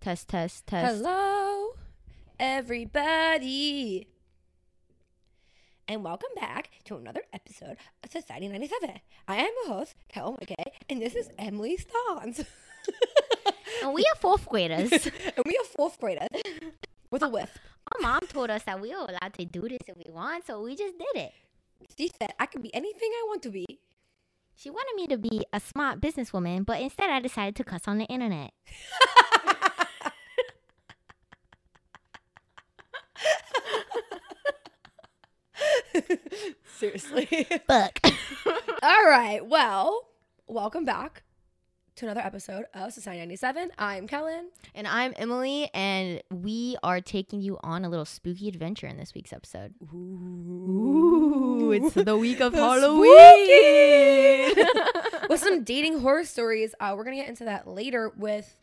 Test, test, test. Hello, everybody. And welcome back to another episode of Society 97. I am your host, Kel McKay, and this is Emily Stons. And we are fourth graders. and we are fourth graders with a uh, whiff. Our mom told us that we were allowed to do this if we want, so we just did it. She said I can be anything I want to be. She wanted me to be a smart businesswoman, but instead I decided to cuss on the internet. Seriously. Fuck. All right. Well, welcome back to another episode of Society 97. I'm Kellen. and I'm Emily, and we are taking you on a little spooky adventure in this week's episode. Ooh, it's the week of The Halloween. with some dating horror stories. Uh, we're gonna get into that later with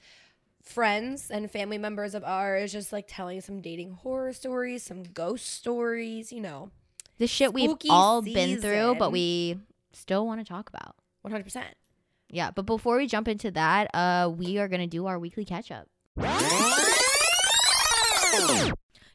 friends and family members of ours, just like telling some dating horror stories, some ghost stories. You know, the shit we've Spooky all been through, but we still want to talk about. one hundred percent. Yeah, but before we jump into that, uh, we are gonna do our weekly catch up.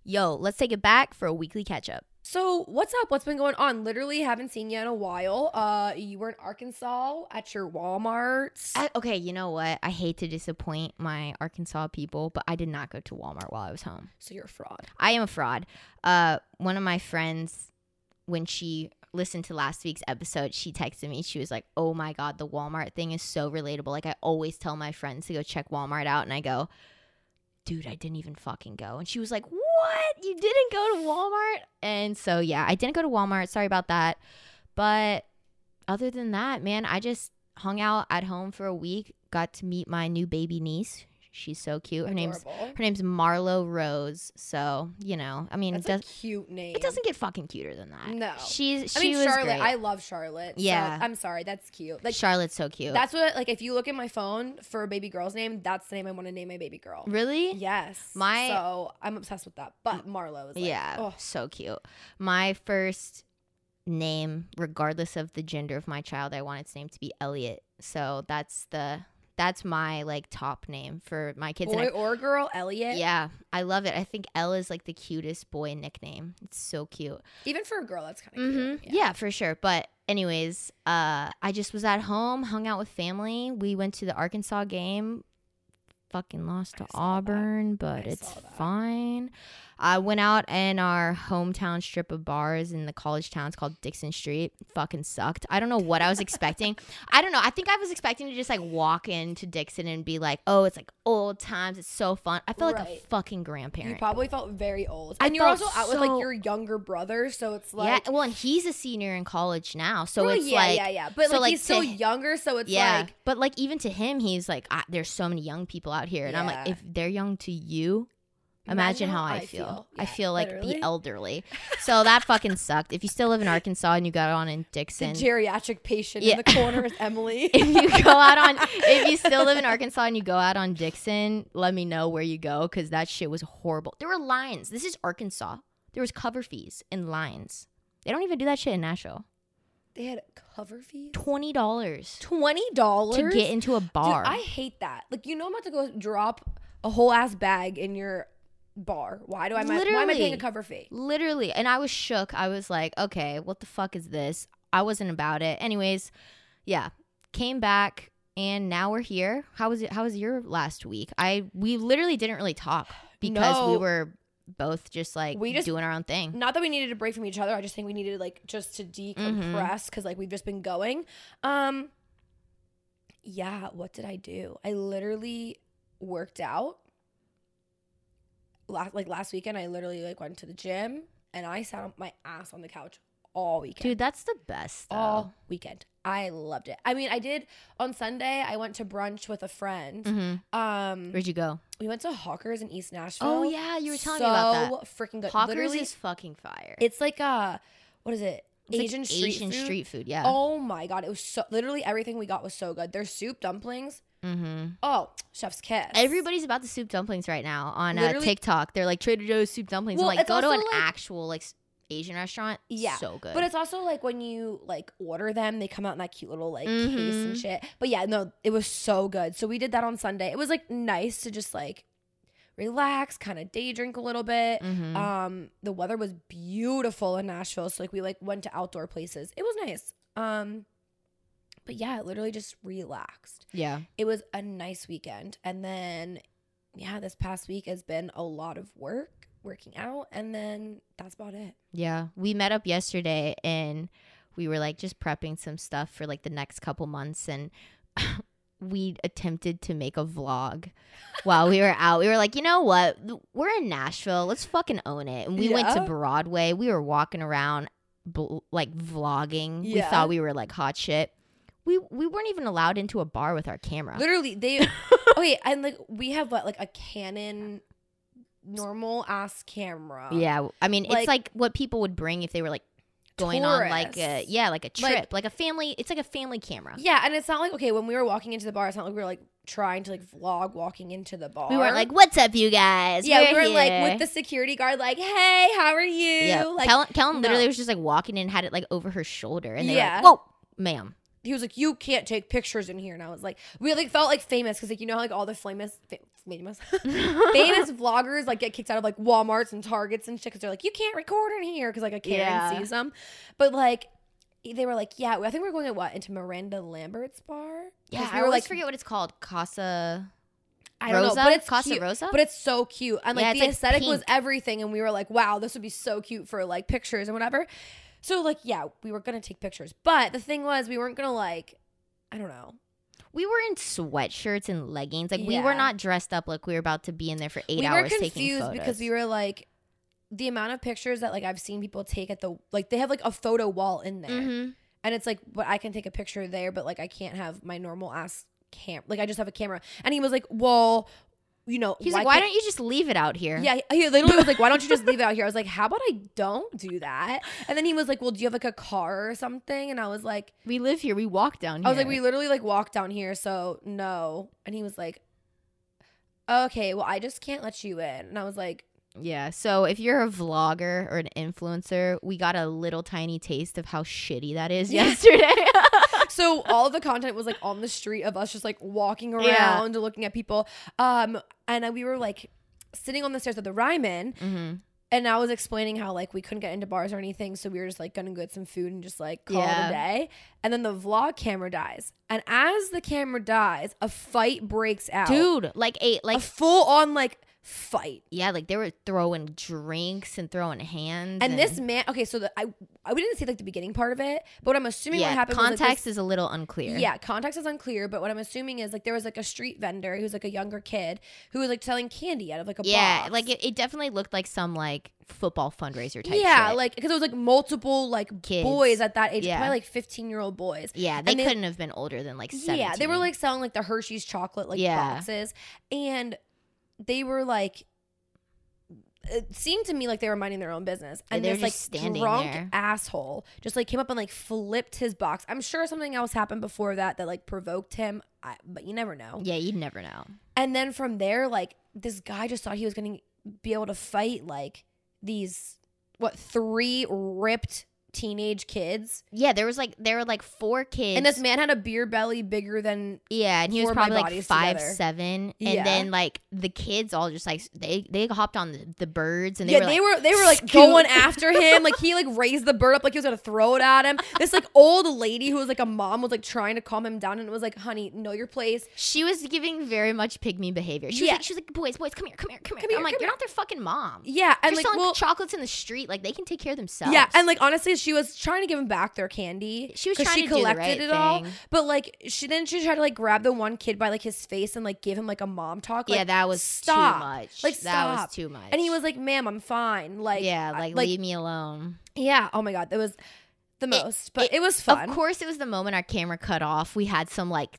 Yo, let's take it back for a weekly catch up. So what's up? What's been going on? Literally haven't seen you in a while. Uh, you were in Arkansas at your Walmart. Okay, you know what? I hate to disappoint my Arkansas people, but I did not go to Walmart while I was home. so you're a fraud. I am a fraud. Uh, one of my friends, when she listened to last week's episode, she texted me. She was like, "Oh my god, the Walmart thing is so relatable." Like I always tell my friends to go check Walmart out, and I go, "Dude, I didn't even fucking go." And she was like, "What? You didn't go to Walmart?" And so yeah, I didn't go to Walmart. Sorry about that. But other than that, man, I just hung out at home for a week. Got to meet my new baby niece. She's so cute. Her name's her name's Marlo Rose. So, you know, I mean, That's it, a does, cute name. it doesn't get fucking cuter than that. No. She's, she I mean, was Charlotte. great. I love Charlotte. so Yeah. I'm sorry. That's cute. Like Charlotte's so cute. that's what. Like if you look at my phone for a baby girl's name, that's the name I want to name my baby girl. really? Yes. My- so I'm obsessed with that. But Marlo is like, yeah. Oh, So cute. My first name, regardless of the gender of my child, I want its name to be Elliot. So that's the, that's my like top name for my kids. And I- boy or girl, Elliot. yeah, I love it. I think Elle is like the cutest boy nickname. It's so cute. Even for a girl, that's kind of mm-hmm. cute. Yeah. for sure. But anyways, uh, I just was at home, hung out with family. We went to the Arkansas game. Fucking lost to I saw that. Auburn, but I it's fine. I went out in our hometown strip of bars in the college town. It's called Dickson Street. Fucking sucked. I don't know what I was expecting. I don't know. I think I was expecting to just like walk into Dickson and be like, "Oh, it's like old times. It's so fun." I feel like a Right. fucking You grandparent. probably felt very old. I And you're also out with like your younger brother, so it's like yeah. Well, and he's a senior in college now, so Well, it's yeah, like yeah, yeah. But so, like, like, he's still to- younger, so it's yeah, like but like even to him, he's like, I, "There's so many young people out here," and I'm like, if they're young to you, imagine how I feel. I Yeah, feel like literally. the elderly. So that fucking sucked. If you still live in Arkansas and you got on in The Dickson, geriatric patient Yeah. in the corner is Emily. if you go out on, if you still live in Arkansas and you go out on Dickson, let me know where you go because that shit was horrible. There were lines. This is Arkansas. There was cover fees and lines. They don't even do that shit in Nashville. They had a cover fees. Twenty dollars Twenty dollars to get into a bar. Dude, I hate that. Like you know, I'm about to go drop a whole ass bag in your bar. Why do I? Literally, Why am I paying a cover fee? Literally. And I was shook. I was like, okay, what the fuck is this? I wasn't about it. Anyways, yeah. Came back and now we're here. How was it how was your last week? I we literally didn't really talk because we were both just like We just- doing our own thing. Not that we needed a break from each other. I just think we needed like just to Mm-hmm. decompress because like we've just been going. Um, yeah. What did I do? I literally worked out. Last like last weekend, I literally like went to the gym and I sat on my ass on the couch all weekend. Dude, that's the best though. all weekend. I loved it. I mean, I did on Sunday. I went to brunch with a friend. Mhm. Um, Where'd you go? we went to Hawkers in East Nashville. Oh yeah, you were telling me about that. So freaking good. Hawkers Literally, is fucking fire. it's like uh what is it? It's like Asian street Asian food. street food, yeah. Oh my god, it was so literally everything we got was so good. Their soup dumplings. Mm-hmm. Oh, chef's kiss. Everybody's about the soup dumplings right now on uh, TikTok. They're like Trader Joe's soup dumplings. Well, I'm like, go to an like- actual like Asian restaurant. Yeah, so good. But it's also like when you like order them, they come out in that cute little like case and Mhm. shit. But yeah, no, it was so good. So we did that on Sunday. It was like nice to just like relax, kind of day drink a little bit. Mhm. Um, the weather was beautiful in Nashville, so like we like went to outdoor places. It was nice. Um, but yeah, literally just relaxed. yeah. It was a nice weekend, and then yeah, this past week has been a lot of work, working out, and then that's about it. Yeah. We met up yesterday and we were like just prepping some stuff for like the next couple months and we attempted to make a vlog while we were out. We were like, you know what? We're in Nashville. Let's fucking own it. And we went to Broadway. We were walking around bl- like vlogging. We thought we were like hot shit. We we weren't even allowed into a bar with our camera. Literally, they okay, and like we have what like a Canon normal ass camera. Yeah, I mean, Like- it's like what people would bring if they were like going on like a yeah, like a trip, like, a family. It's like a family camera. Yeah, and it's not like okay, when we were walking into the bar, it's not like we were like trying to like vlog walking into the bar. We weren't like, "What's up, you guys?" yeah, we We're were like with the security guard, like, hey, how are you? yeah. Like Kellen, Kellen literally no. was just like walking in, had it like over her shoulder, and they Yeah. were like, "Whoa, ma'am." He was like, you can't take pictures in here, and I was like, we like felt like famous because like you know how like all the famous fa- famous famous vloggers like get kicked out of like WalMarts and Targets and shit because they're like, you can't record in here because like a Karen Yeah. sees them, but like. They were like, yeah, I think we are going to what into Miranda Lambert's bar." Yeah, we I were always like, forget what it's called. Casa. I don't Rosa? know, but it's Casa cute. Rosa? But it's so cute, and like Yeah, the like, aesthetic was everything, and we were like, wow, this would be so cute for like pictures and whatever. So like, yeah, we were gonna take pictures, but the thing was, we weren't gonna like, I don't know. We were in sweatshirts and leggings. Like we were not dressed up like we were about to be in there for eight we were hours taking confused photos. because we were like, the amount of pictures that like I've seen people take at the like they have like a photo wall in there, Mhm. and it's like, but I can take a picture there, but like I can't have my normal ass cam, like I just have a camera. And he was like, well, you know, He's like, "Why don't you just leave it out here?" Yeah, he literally was like, "Why don't you just leave it out here?" I was like, "How about I don't do that?" And then he was like, "Well, do you have like a car or something?" And I was like, we live here. We walk down here. "I was like, we literally like walk down here, so no." And he was like, "Okay, well, I just can't let you in." And I was like, Yeah. So if you're a vlogger or an influencer, we got a little tiny taste of how shitty that is Yeah. yesterday. so all the content was like on the street of us just like walking Yeah. around looking at people. Um, and we were like sitting on the stairs of the Ryman, hmm and I was explaining how like we couldn't get into bars or anything, so we were just like gonna get some food and just like call Yeah. it a day. And then the vlog camera dies, and as the camera dies, a fight breaks out. Dude, like a like a full on like fight. yeah, like they were throwing drinks and throwing hands. And this man, okay, so the, I I we didn't see like the beginning part of it, but what I'm assuming yeah, what happened was, like, this- context is a little unclear. Yeah, context is unclear, but what I'm assuming is like there was like a street vendor who's like a younger kid who was like selling candy out of like a yeah, box. like it, it definitely looked like some like football fundraiser type. yeah, shit. like because it was like multiple like Kids. boys at that age, Yeah. probably like 15 year old boys. yeah, they they- couldn't have been older than like 17. Yeah, they were like selling like the Hershey's chocolate like Yeah. boxes, and they were like. It seemed to me like they were minding their own business, and this like drunk there. asshole just like came up and like flipped his box. I'm sure something else happened before that that like provoked him, I, but you never know. yeah, you'd never know. And then from there, like this guy just thought he was gonna be able to fight like these what three ripped teenage kids, Yeah, there was like there were like four kids. and this man had a beer belly bigger than Yeah, and he was four of my probably like five together. seven, and Yeah. then like the kids all just like they they hopped on the, the birds and they yeah, were they like, were they were like "Scoot." going after him. Like he like raised the bird up like he was gonna throw it at him. This like old lady who was like a mom was like trying to calm him down and it was like, honey, know your place. She was giving very much pygmy behavior. She was like, she was like, boys, boys, come here, come here, come here. Come here, I'm like, you're here." not their fucking mom. Yeah, and You're like selling well, chocolates in the street, like they can take care of themselves. Yeah, and like honestly, she was trying to give him back their candy. She was trying she to do the collected right it all. thing. But like she then she tried to like grab the one kid by like his face and like give him like a mom talk. Like, yeah, that was stop. too much. Like, that was too much. And he was like, "Ma'am, I'm fine." Like yeah, I- like, leave me alone. yeah. Oh my god, that was the It- most, but it- it, was fun. Of course, it was the moment our camera cut off. We had some like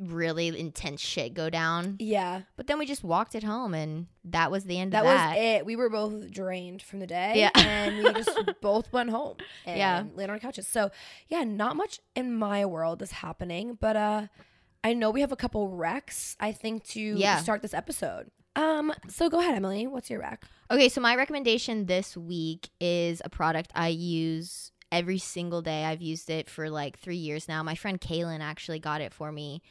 really intense shit go down, Yeah, but then we just walked it home, and that was the end that of that. That was it. We were both drained from the day. Yeah. and we just both went home. And Yeah. laid on our couches. So yeah, not much in my world is happening, but uh, I know we have a couple wrecks, I think to Yeah. start this episode. Um, so go ahead, Emily. What's your rec? Okay, so my recommendation this week is a product I use every single day. I've used it for like three years now. My friend Kaylin actually got it for me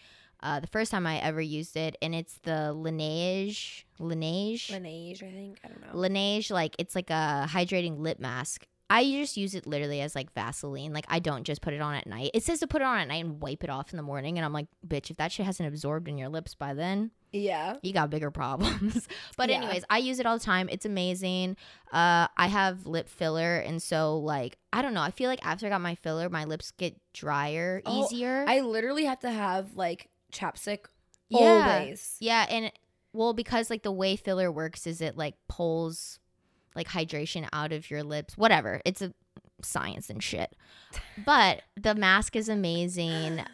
uh, the first time I ever used it, and it's the Laneige, Laneige, Laneige, I think. I don't know. Laneige. Like it's like a hydrating lip mask. I just use it literally as like Vaseline. Like I don't just put it on at night. It says to put it on at night and wipe it off in the morning, and I'm like, bitch, if that shit hasn't absorbed in your lips by then, yeah. you got bigger problems. but Yeah. anyways, I use it all the time. It's amazing. Uh, I have lip filler, and so like I don't know. I feel like after I got my filler, my lips get drier, Oh, easier. I literally have to have like chapstick Yeah. always. yeah, and well, because like the way filler works is it like pulls like hydration out of your lips. Whatever. It's a science and shit. But the mask is amazing. Uh,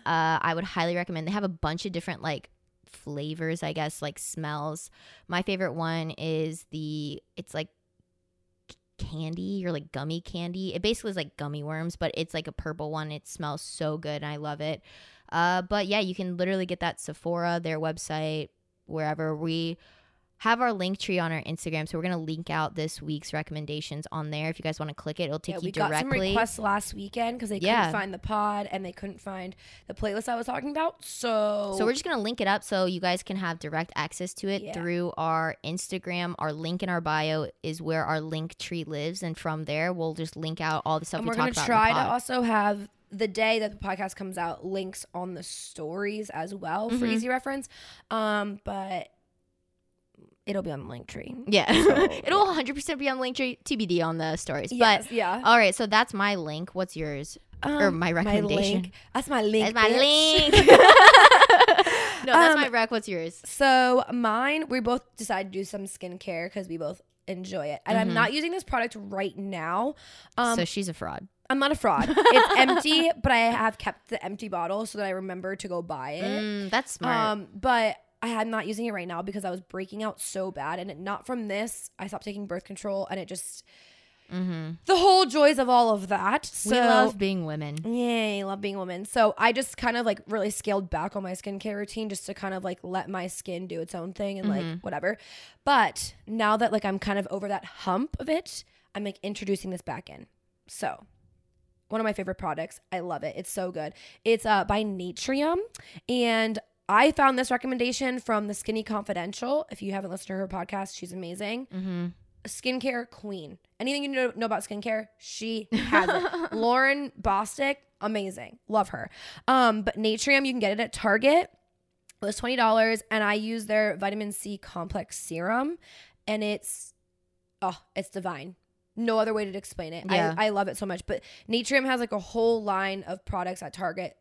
I would highly recommend. They have a bunch of different like flavors, I guess, like smells. My favorite one is the it's like candy or like gummy candy. It basically is like gummy worms, but it's like a purple one. It smells so good and I love it. Uh, but yeah, you can literally get that Sephora, their website, wherever we have our link tree on our Instagram. So we're gonna link out this week's recommendations on there. If you guys want to click it, it'll take Yeah, you we got some directly. requests last weekend because they Yeah. couldn't find the pod and they couldn't find the playlist I was talking about. So, So we're just gonna link it up so you guys can have direct access to it Yeah. through our Instagram. Our link in our bio is where our link tree lives, and from there we'll just link out all the stuff and we we're gonna try to also have the day that the podcast comes out links on the stories as well for Mhm. easy reference. Um, but it'll be on the link tree. yeah, So, it'll 100 percent be on link tree TBD on the stories. Yes, yeah. All right, so that's my link. What's yours? or Um, my recommendation. link. That's my link. That's my bitch. link. no, that's Um, my rec. What's yours? So mine, we both decided to do some skincare because we both enjoy it, and I'm Mhm. not using this product right now. Um, so she's a fraud. I'm not a fraud. it's empty, but I have kept the empty bottle so that I remember to go buy it. Mm, that's smart. Um, but I am not using it right now because I was breaking out so bad, and it, not from this. I stopped taking birth control, and it just mm-hmm. the whole joys of all of that. So we love being women. Yay, love being women. So I just kind of like really scaled back on my skincare routine just to kind of like let my skin do its own thing and like whatever. But now that like I'm kind of over that hump of it, I'm like introducing this back in. So one of my favorite products. I love it. It's so good. It's uh by Naturium and I found this recommendation from the Skinny Confidential. If you haven't listened to her podcast, she's amazing Mm-hmm. skincare queen. Anything you know, know about skincare, she has it. Lauryn Bosstick, amazing. Love her. Um, but Naturium, you can get it at Target. It was twenty dollars, and I use their vitamin C complex serum, and it's oh, it's divine. No other way to explain it. Yeah. I, I love it so much. But Naturium has like a whole line of products at Target.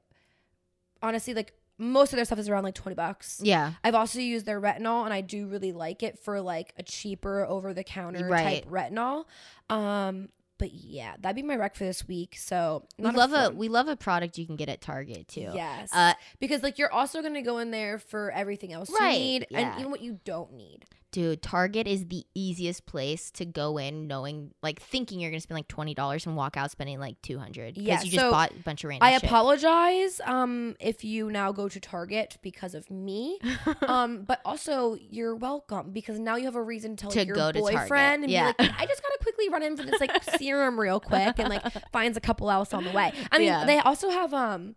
Honestly, like most of their stuff is around like twenty bucks. Yeah. I've also used their retinol and I do really like it for like a cheaper over the counter Right. type retinol. Um but yeah, that'd be my rec for this week. So We love a fun- we love a product you can get at Target too. Yes. Uh, because like you're also gonna go in there for everything else Right, you need yeah. and even what you don't need. dude, Target is the easiest place to go in, knowing like thinking you're gonna spend like twenty dollars and walk out spending like two hundred because Yeah, you just so bought a bunch of random. I shit. apologize um if you now go to Target because of me. um but also you're welcome because now you have a reason to tell To like, your go to Target, boyfriend and yeah. be like I just gotta quickly run in for this like serum real quick and like finds a couple else on the way. I mean Yeah. they also have um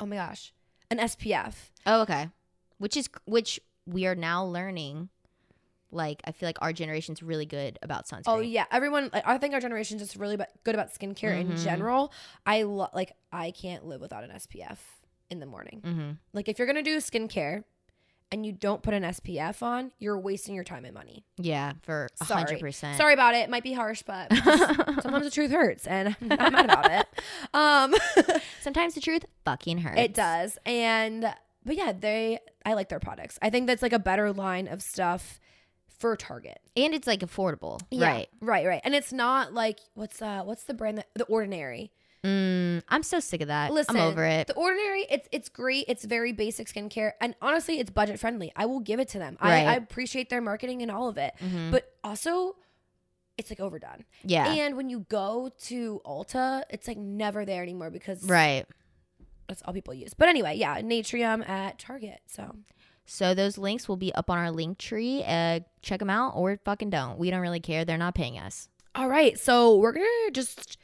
oh my gosh an SPF. Oh, okay. Which is which we are now learning. Like I feel like our generation's really good about sunscreen. Oh yeah, everyone. Like, I think our generation's just really good about skincare in Mhm. general. I lo- like I can't live without an SPF in the morning. Mm-hmm. Like if you're gonna do skincare and you don't put an SPF on, you're wasting your time and money. Yeah, for Sorry. hundred percent. Sorry about it. It might be harsh, but sometimes the truth hurts, and I'm not mad about it. Um, Sometimes the truth fucking hurts. it does, and but yeah, they. I like their products. I think that's like a better line of stuff for Target. and it's like affordable, Yeah, right? right, right. And it's not like what's uh what's the brand that the Ordinary. Mm, I'm so sick of that. Listen, I'm over it. The Ordinary, it's it's great. It's very basic skincare, and honestly, it's budget friendly. I will give it to them. Right. I, I appreciate their marketing and all of it, Mhm. but also, it's like overdone. yeah, And when you go to Ulta, it's like never there anymore because right. that's all people use. But anyway, yeah, Naturium at Target. So So those links will be up on our link tree. Uh, check them out or fucking don't. We don't really care. They're not paying us. All right, so we're gonna just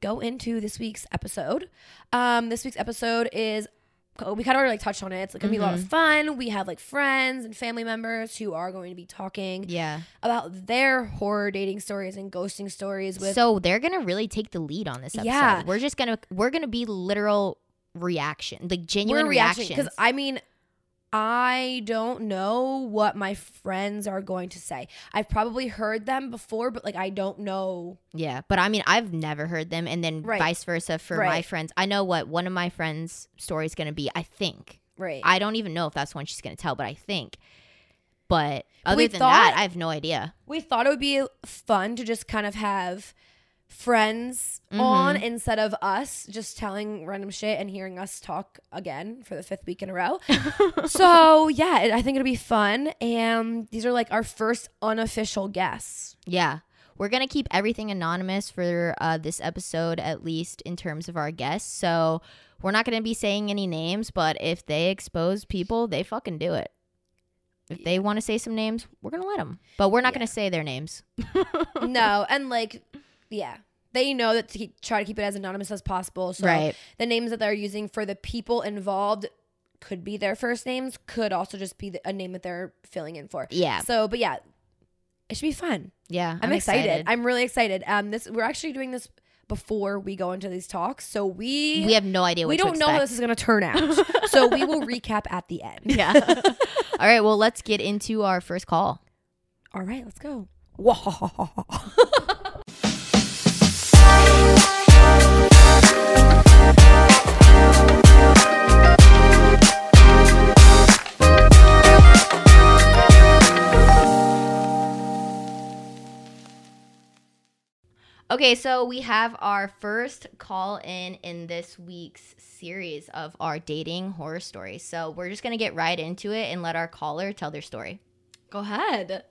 go into this week's episode. Um, this week's episode is we kind of already like touched on it. It's like gonna be a lot of fun. We have like friends and family members who are going to be talking Yeah. about their horror dating stories and ghosting stories with so they're gonna really take the lead on this episode. Yeah. We're just gonna we're gonna be literal reaction, like genuine reactions. because I mean, I don't know what my friends are going to say. I've probably heard them before, but like I don't know. yeah, but I mean, I've never heard them, and then Right. vice versa for my friends. I know what one of my friends' story is gonna be. I think. Right. I don't even know if that's one she's gonna tell, but I think. But But other we than thought- that, I have no idea. we thought it would be fun to just kind of have friends Mm-hmm. on instead of us just telling random shit and hearing us talk again for the fifth week in a row. so yeah, it- I think it'll be fun. And these are like our first unofficial guests. Yeah. We're going to keep everything anonymous for uh, this episode, at least in terms of our guests. So we're not going to be saying any names, but if they expose people, they fucking do it. If they want to say some names, we're going to let them. But we're not Yeah. going to say their names. no, and like, yeah, they know that to keep, try to keep it as anonymous as possible. So Right. the names that they're using for the people involved could be their first names, could also just be the, a name that they're filling in for. Yeah. So, but yeah, it should be fun. Yeah. I'm, excited. I'm really excited. Um, this we're actually doing this before we go into these talks, so we we have no idea what we don't know how this is going to turn out. so we will recap at the end. Yeah. All right. Well, let's get into our first call. All right, let's go. Okay, so we have our first call in in this week's series of our dating horror stories. So we're just gonna get right into it and let our caller tell their story. Go ahead.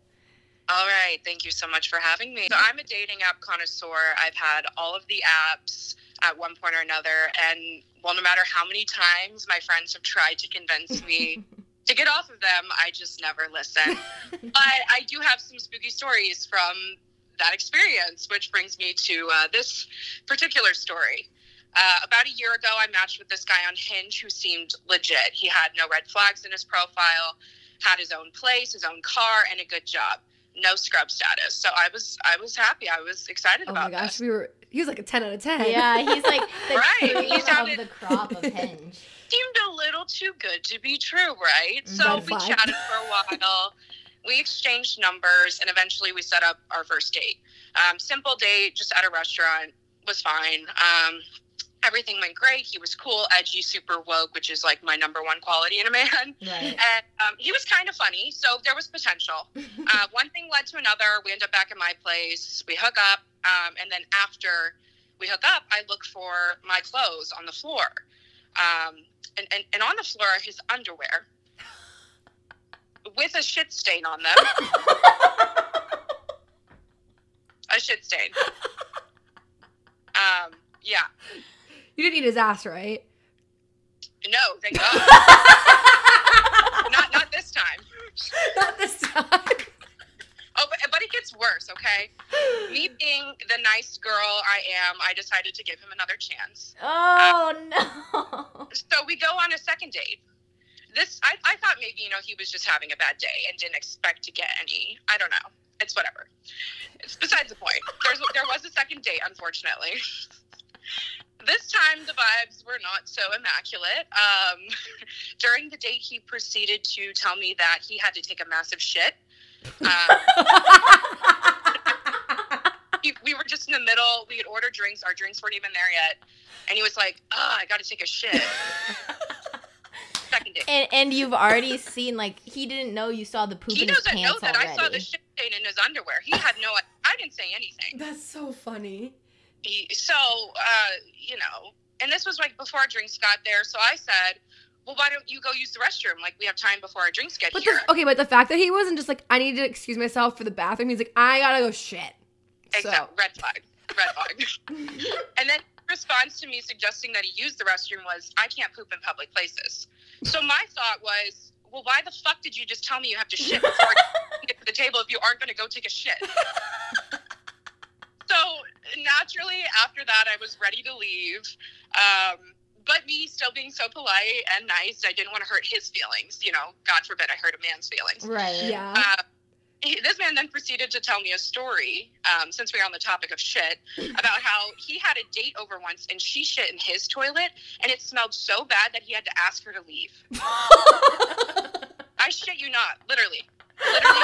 All right, thank you so much for having me. So I'm a dating app connoisseur. I've had all of the apps at one point or another, and well, no matter how many times my friends have tried to convince me to get off of them, I just never listen. but I do have some spooky stories from that experience, which brings me to uh, this particular story. Uh, about a year ago, I matched with this guy on Hinge who seemed legit. He had no red flags in his profile, had his own place, his own car, and a good job. No scrub status. So I was I was happy. I was excited Oh my gosh, this. we were. He was like a ten out of ten. Yeah, he's like the Right, cream he sounded- of the crop of Hinge. Seemed a little too good to be true, right? So Red we flag. chatted for a while. We exchanged numbers, and eventually we set up our first date. Um, simple date, just at a restaurant, was fine. Um, everything went great. He was cool, edgy, super woke, which is like my number one quality in a man. Right. And um, he was kind of funny, so there was potential. uh, one thing led to another. We end up back at my place. We hook up, um, and then after we hook up, I look for my clothes on the floor. Um, and, and, and on the floor are his underwear with a shit stain on them. a shit stain. Um, yeah. You didn't eat his ass, right? No, thank God. not not this time. Not this time. Oh, but, but it gets worse, okay? Me being the nice girl I am, I decided to give him another chance. Oh no. So we go on a second date. This, I, I thought maybe, you know, he was just having a bad day and didn't expect to get any. I don't know. It's whatever. It's besides the point. There's, there was a second date, unfortunately. This time the vibes were not so immaculate. Um, during the date, he proceeded to tell me that he had to take a massive shit. Um, he, we were just in the middle. We had ordered drinks. Our drinks weren't even there yet. And he was like, oh, I got to take a shit. Second date. And and you've already seen like he didn't know you saw the poop He in his doesn't know pants that already. I saw the shit stain in his underwear. He had no, I didn't say anything. That's so funny. He, so, uh, you know, and this was like before our drinks got there. So I said, well, why don't you go use the restroom? Like we have time before our drinks get But here. the, okay, but the fact that he wasn't just like, I need to excuse myself for the bathroom. He's like, I gotta go shit. So, Red flag. Red flag. and then his response to me suggesting that he used the restroom was, I can't poop in public places. So my thought was, well, why the fuck did you just tell me you have to shit before you get to the table if you aren't going to go take a shit? so naturally, after that, I was ready to leave. Um, but me still being so polite and nice, I didn't want to hurt his feelings. You know, God forbid I hurt a man's feelings. Right. Yeah. Uh, he- this man then proceeded to tell me a story, um, since we are on the topic of shit, about how he had a date over once and she shit in his toilet and it smelled so bad that he had to ask her to leave. I shit you not, literally. Literally.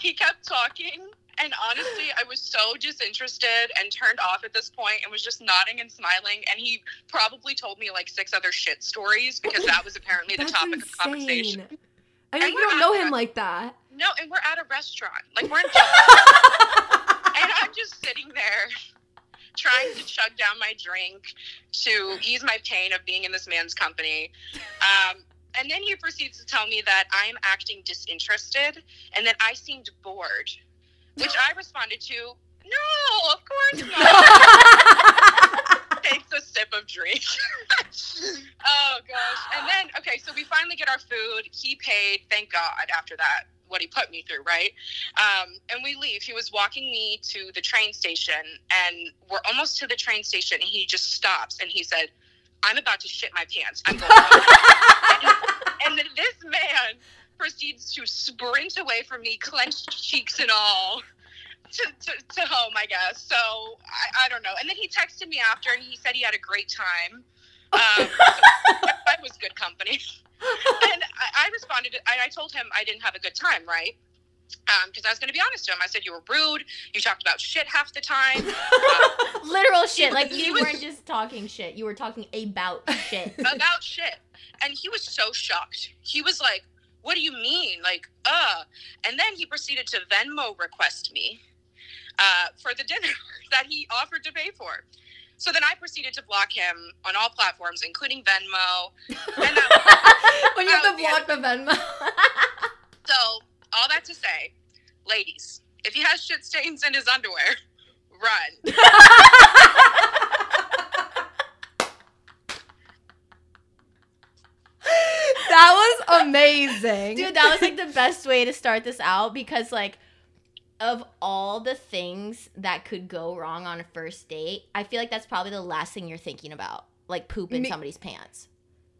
he kept talking, and honestly, I was so disinterested and turned off at this point and was just nodding and smiling. And he probably told me like six other shit stories because that was apparently the topic of conversation. I mean, And don't know him like that. No, and we're at a restaurant. Like we're in and I'm just sitting there trying to chug down my drink to ease my pain of being in this man's company. Um, and then he proceeds to tell me that I'm acting disinterested and that I seemed bored, which I responded to, no, of course not. Takes a sip of drink. oh gosh. And then okay, so we finally get our food. He paid, thank God, after that, what he put me through, right? Um, and we leave. He was walking me to the train station and we're almost to the train station and he just stops and he said, I'm about to shit my pants. I'm going and, and then this man proceeds to sprint away from me, clenched cheeks and all. To, to, to home, I guess. So I, I don't know. And then he texted me after, and he said he had a great time. Um, so I was good company. and I, I responded. I, I told him I didn't have a good time, right? Because I was going to be honest to him. I said you were rude. You talked about shit half the time. Literal shit. Like you was- weren't just talking shit. You were talking about shit. about shit. And he was so shocked. He was like, What do you mean? Like, uh. And then he proceeded to Venmo request me uh, for the dinner that he offered to pay for. So then I proceeded to block him on all platforms, including Venmo. And that, when you have Oh, to yeah. block the Venmo. so, all that to say, ladies, if he has shit stains in his underwear, run. that was amazing. Dude, that was like the best way to start this out because like of all the things that could go wrong on a first date, I feel like that's probably the last thing you're thinking about. Like poop in Me- somebody's pants.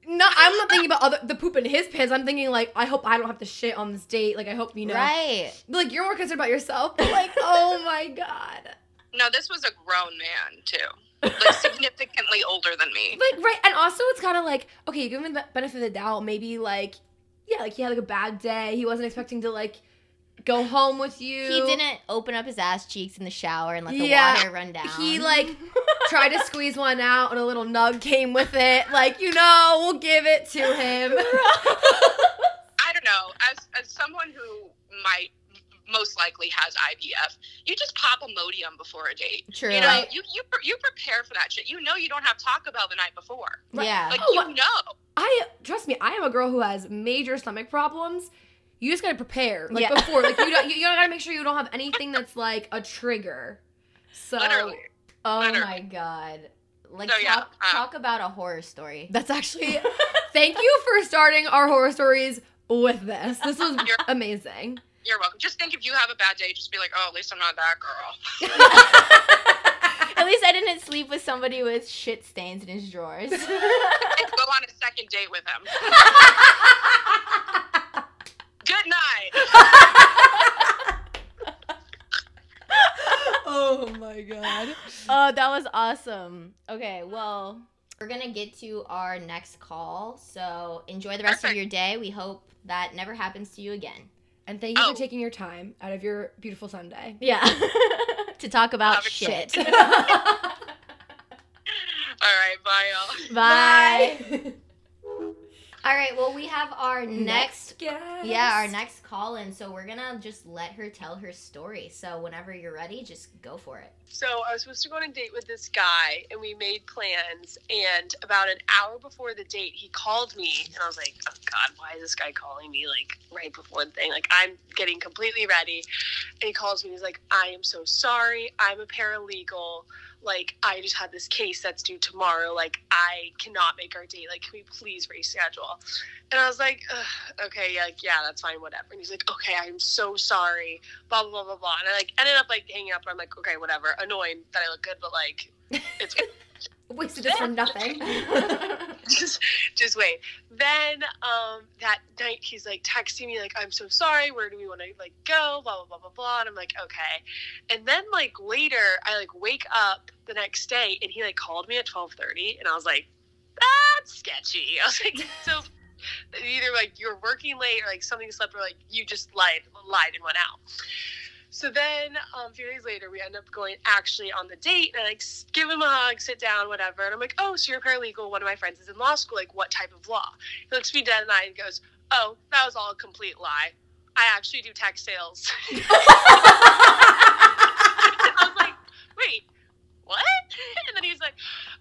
No, I'm not thinking about other the poop in his pants. I'm thinking like, I hope I don't have to shit on this date. Like, I hope you know. Right. Like, you're more concerned about yourself. But like, oh my god. No, this was a grown man, too. Like, significantly older than me. Like, right, and also it's kind of like, okay, you give him the benefit of the doubt. Maybe like, yeah, like he had like a bad day. He wasn't expecting to like go home with you. He didn't open up his ass cheeks in the shower and let the Yeah, water run down. He like tried to squeeze one out, and a little nug came with it. Like, you know, we'll give it to him. I don't know. As as someone who might most likely has IBS, you just pop a Imodium before a date. True. You know, you you you prepare for that shit. You know, you don't have Taco Bell the night before. yeah. Like Oh, you know. I trust me, I am a girl who has major stomach problems. You just gotta prepare, like Yeah. before, like you don't, you, you gotta make sure you don't have anything that's like a trigger. So, Literally. oh Literally. my god. Like So, yeah, talk, uh, talk about a horror story. that's actually. thank you for starting our horror stories with this. This was You're- amazing. You're welcome. Just think if you have a bad day, just be like, oh, at least I'm not that girl. At least I didn't sleep with somebody with shit stains in his drawers. and go on a second date with him. Good night. oh my god. oh, that was awesome. Okay, well, we're gonna get to our next call. So enjoy the rest of your day. We hope that never happens to you again. And thank you Oh. for taking your time out of your beautiful Sunday. Yeah. to talk about Have a shit. All right, bye, y'all. Bye. All right, well, we have our next guest. Yeah, our next call in. So we're gonna just let her tell her story. So whenever you're ready, just go for it. So I was supposed to go on a date with this guy, and we made plans. And about an hour before the date, he called me, and I was like, "Oh God, why is this guy calling me like right before the thing? Like I'm getting completely ready." And he calls me. He's like, "I am so sorry. I'm a paralegal. Like I just had this case that's due tomorrow. Like I cannot make our date. Like can we please reschedule?" And I was like, "Okay, yeah, like, yeah, that's fine, whatever." And he's like, "Okay, I'm so sorry." Blah blah blah blah blah. And I like ended up like hanging up. And I'm like, "Okay, whatever." Annoying that I look good, but like it's Wasted this for nothing. just just wait. Then um that night he's like texting me like I'm so sorry, where do we want to like go? Blah blah blah blah blah. And I'm like, okay. And then like later I like wake up the next day and he like called me at twelve thirty and I was like, That's sketchy. I was like, so either like you're working late or like something slept or like you just lied lied and went out. So then, um, a few days later, we end up going actually on the date, and I like give him a hug, sit down, whatever. And I'm like, "Oh, so you're a paralegal? One of my friends is in law school. Like, what type of law?" He looks me dead in the eye and goes, "Oh, that was all a complete lie. I actually do tech sales." I was like, "Wait, what?" And then he's like,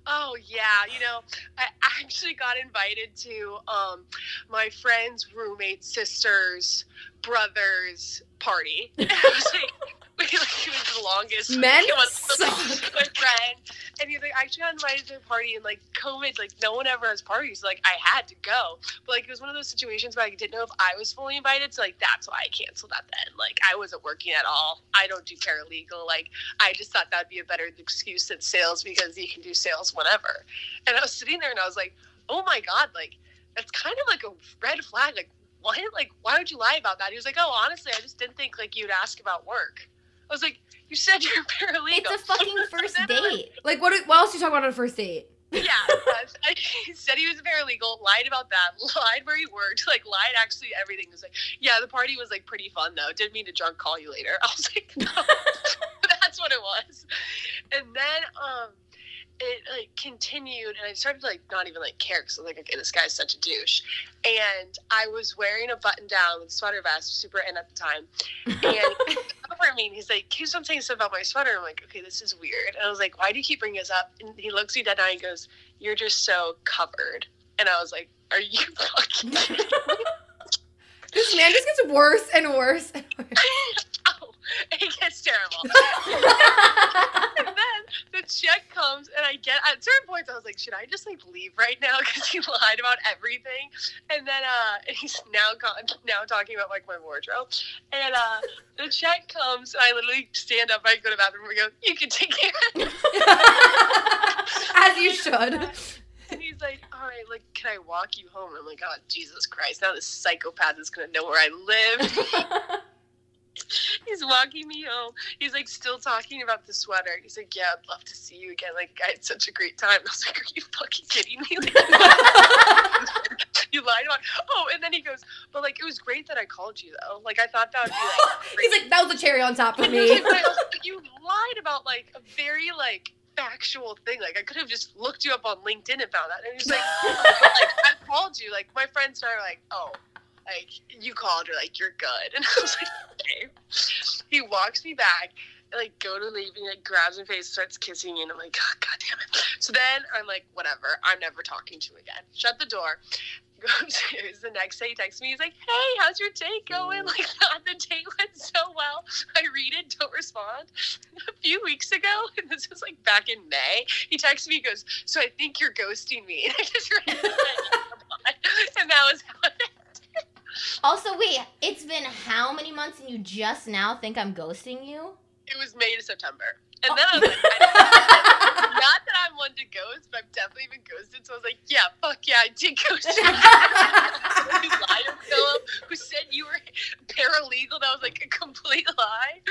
"Oh yeah, you know, I actually got invited to um, my friend's roommate's sister's brother's party." And I was like, "Wait, like he was the longest Men he was like, my friend." And he's like, "I actually got invited to a party, and like COVID, like no one ever has parties. Like I had to go, but like it was one of those situations where I didn't know if I was fully invited, so like that's why I canceled that. Then like I wasn't working at all. I don't do paralegal. Like I just thought that'd be a better excuse than sales because you can do sales whenever. And I was sitting there and I was like, oh my God, like that's kind of like a red flag. Like, what? Like, why would you lie about that? He was like, oh, honestly, I just didn't think like you'd ask about work. I was like, you said you're a paralegal. It's a fucking first date. like, what? What else do you talk about on a first date? yeah, I, he said he was a paralegal, lied about that, lied where he worked, like lied actually everything. He was like, yeah, the party was like pretty fun though. Didn't mean to drunk call you later. I was like, no, that's what it was. And then um, it like continued, and I started to like not even like care because I was like, okay, this guy's such a douche. And I was wearing a button down with sweater vest, super in at the time, and over me and he's like, keeps on saying stuff about my sweater. I'm like, okay, this is weird. And I was like, why do you keep bringing this up? And he looks me dead eye and goes, you're just so covered. And I was like, are you fucking? This man just gets worse and worse. And worse. it gets terrible. and then the check comes, and I get at certain points, I was like, should I just like leave right now because he lied about everything? And then uh, and he's now gone, now talking about like my wardrobe. And uh, the check comes, and I literally stand up, I go to the bathroom, and we go, you can take care of it. As you should. And he's like, all right, like, can I walk you home? I'm like, oh, Jesus Christ, now this psychopath is going to know where I live. He's walking me home. He's like still talking about the sweater. He's like, "Yeah, I'd love to see you again. Like, I had such a great time." I was like, "Are you fucking kidding me?" You lied about. Oh, and then he goes, "But like, it was great that I called you though. Like, I thought that would be like." He's like, that was a cherry on top of And he was me. like, I was like, you lied about like a very like factual thing. Like I could have just looked you up on LinkedIn and found that. And he's like, like I called you. Like my friends and I were like, oh, like you called her. Like you're good. And I was like, okay. He walks me back. Like go to leave and like grabs my face, starts kissing me, and I'm like, God, God damn it. So then I'm like, whatever, I'm never talking to you again. Shut the door. Go upstairs. The next day he texts me. He's like, "Hey, how's your date going? Mm. Like, the date went so well. I read it, don't respond." A few weeks ago, and this was like back in May, he texts me. He goes, "So I think you're ghosting me." And I just read it, and that was how it. Also, wait, it's been how many months and you just now think I'm ghosting you? It was May to September, and oh. then I was like, I, "Not that I'm one to ghost, but I've definitely been ghosted." So I was like, "Yeah, fuck yeah, I did ghost you." you Philip, who said you were paralegal. That was like a complete lie.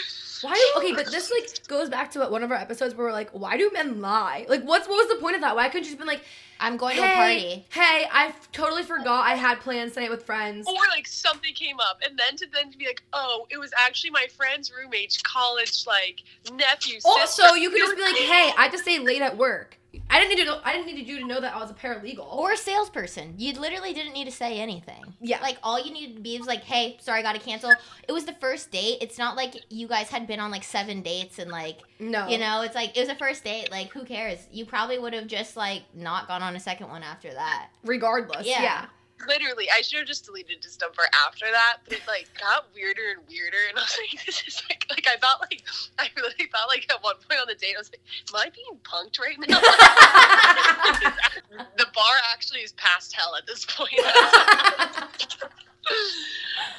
Why do okay, but this like goes back to what one of our episodes where we're like, why do men lie? Like what's what was the point of that? Why couldn't you just been like, I'm going hey, to a party. hey, I totally forgot I had plans tonight with friends. Or like something came up, and then to then to be like, oh, it was actually my friend's roommate's college like nephew. Also, sister. you could just be like, hey, I just stay late at work. I didn't need to know I didn't need you to know that I was a paralegal. Or a salesperson. You literally didn't need to say anything. Yeah. Like all you needed to be was like, hey, sorry, I gotta cancel. It was the first date. It's not like you guys had been on like seven dates and like no. you know, it's like it was a first date. Like who cares? You probably would have just like not gone on a second one after that. regardless. Yeah. Yeah. Literally, I should have just deleted his number after that. But it like got weirder and weirder, and I was like, this is like, like I thought, like I really thought, like at one point on the date, I was like, am I being punked right now? the bar actually is past hell at this point. Uh,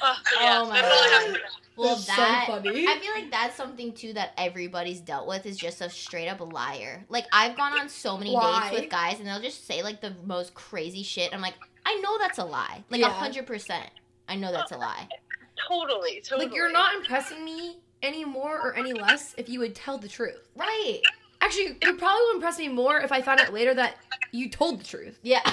but yeah, Oh my I God. Well, That's so that funny. I feel like that's something too that everybody's dealt with is just a straight up liar. Like I've gone on so many Why? dates with guys and they'll just say like the most crazy shit. I'm like, I know that's a lie. Like a hundred percent. I know that's a lie. Totally, totally. Like you're not impressing me any more or any less if you would tell the truth. Right. Actually, you probably would impress me more if I found out later that you told the truth. Yeah.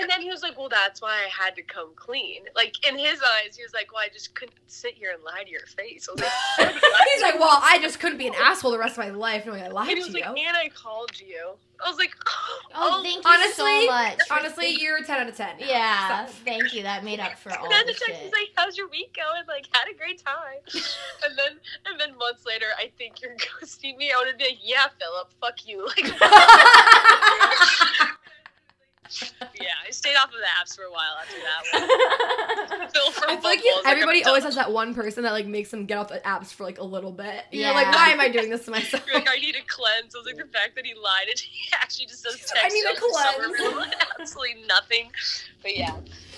And then he was like, "Well, that's why I had to come clean." Like in his eyes, he was like, "Well, I just couldn't sit here and lie to your face." I was like, He's like, well, I just couldn't be an asshole the rest of my life knowing I lied and he to was you. "And I called you." I was like, oh, oh, thank you honestly- so much. Honestly, you're a 10 out of 10. now. Yeah. Stop. Thank you. That made up for all And then the the text shit. was like, "How's your week going?" Like, had a great time. and then, and then months later, I think you're ghosting me. I would be like, "Yeah, Philip, fuck you." Like, yeah, I stayed off of the apps for a while after that one. Phil from I feel like you, was like, everybody always has that one person that like makes them get off the apps for like a little bit. You're Yeah. like, why am I doing this to myself? You're like, I need a cleanse. I was like, the fact that he lied and he actually just does She's text. like, "I need a cleanse." Absolutely nothing. But yeah.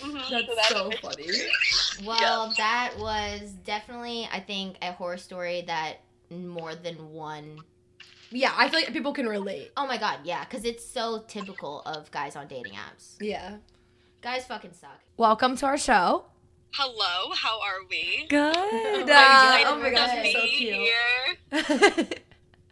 Mhm. That's that- so funny. Well, that was definitely, I think, a horror story that more than one Yeah, I feel like people can relate. Oh my god, yeah, because it's so typical of guys on dating apps. Yeah. Guys fucking suck. Welcome to our show. Hello, how are we? Good. I'm Uh, oh my to gosh, be you're so cute. Here.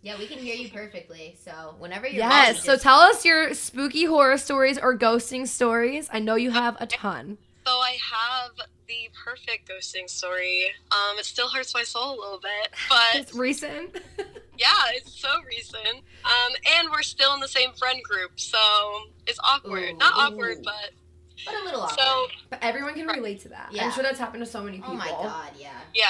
Yeah, we can hear you perfectly. So whenever you're yes. ready, So just- tell us your spooky horror stories or ghosting stories. I know you have a ton. So I have the perfect ghosting story. Um, it still hurts my soul a little bit, but It's recent. yeah, it's so recent. Um, and we're still in the same friend group, so it's awkward. Ooh. Not awkward, but but a little awkward. so But everyone can relate to that. Yeah. I'm sure that's happened to so many people. oh my god, yeah. yeah.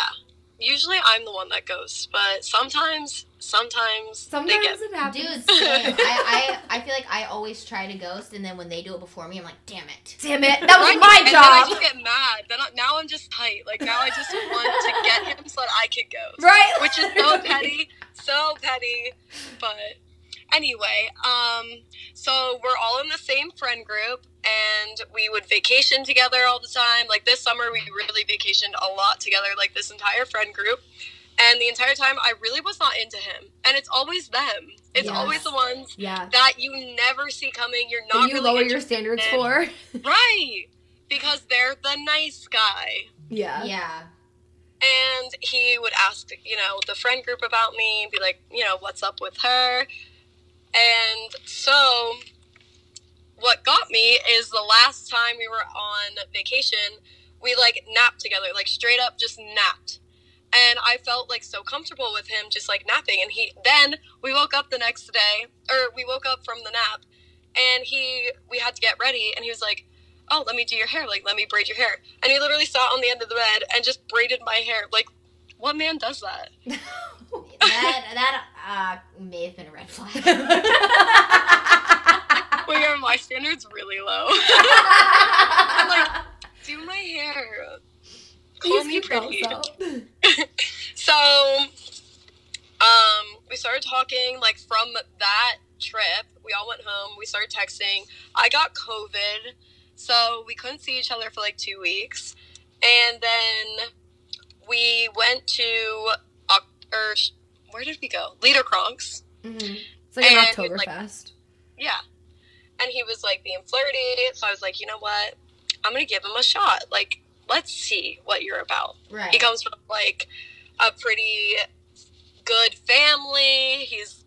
Usually I'm the one that ghosts, but sometimes, sometimes, Sometimes they get it happens. Dude, same. I, I I feel like I always try to ghost, and then when they do it before me, I'm like, damn it. Damn it, that was Right? my and Then I just get mad. Then I, now I'm just tight. Like now I just want to get him so that I could ghost. Right? which is so petty, so petty. But anyway, um, so we're all in the same friend group, and we would vacation together all the time. Like this summer, we really vacationed a lot together, like this entire friend group. And the entire time, I really was not into him, and it's always them. It's Yes. always the ones Yeah. that you never see coming. You're That not you really lower your standards in. for. right because they're the nice guy Yeah. Yeah. and he would ask you know the friend group about me be like you know what's up with her and so what got me is the last time we were on vacation we like napped together like straight up just napped and i felt like so comfortable with him just like napping and he then we woke up the next day or we woke up from the nap and he we had to get ready and he was like oh let me do your hair like let me braid your hair. And he literally sat on the end of the bed and just braided my hair like what man does that? That that uh may have been a red flag. well yeah my standards really low? I'm like do my hair. Call He's me pretty so. um we started talking like from that trip we all went home we started texting i got covid so we couldn't see each other for like two weeks and then we went to or where did we go Liederkranz Mhm. It's like an And like- Oktoberfest. yeah and he was like being flirty idiot. so i was like you know what i'm gonna give him a shot like let's see what you're about right. he comes from like a pretty good family. He's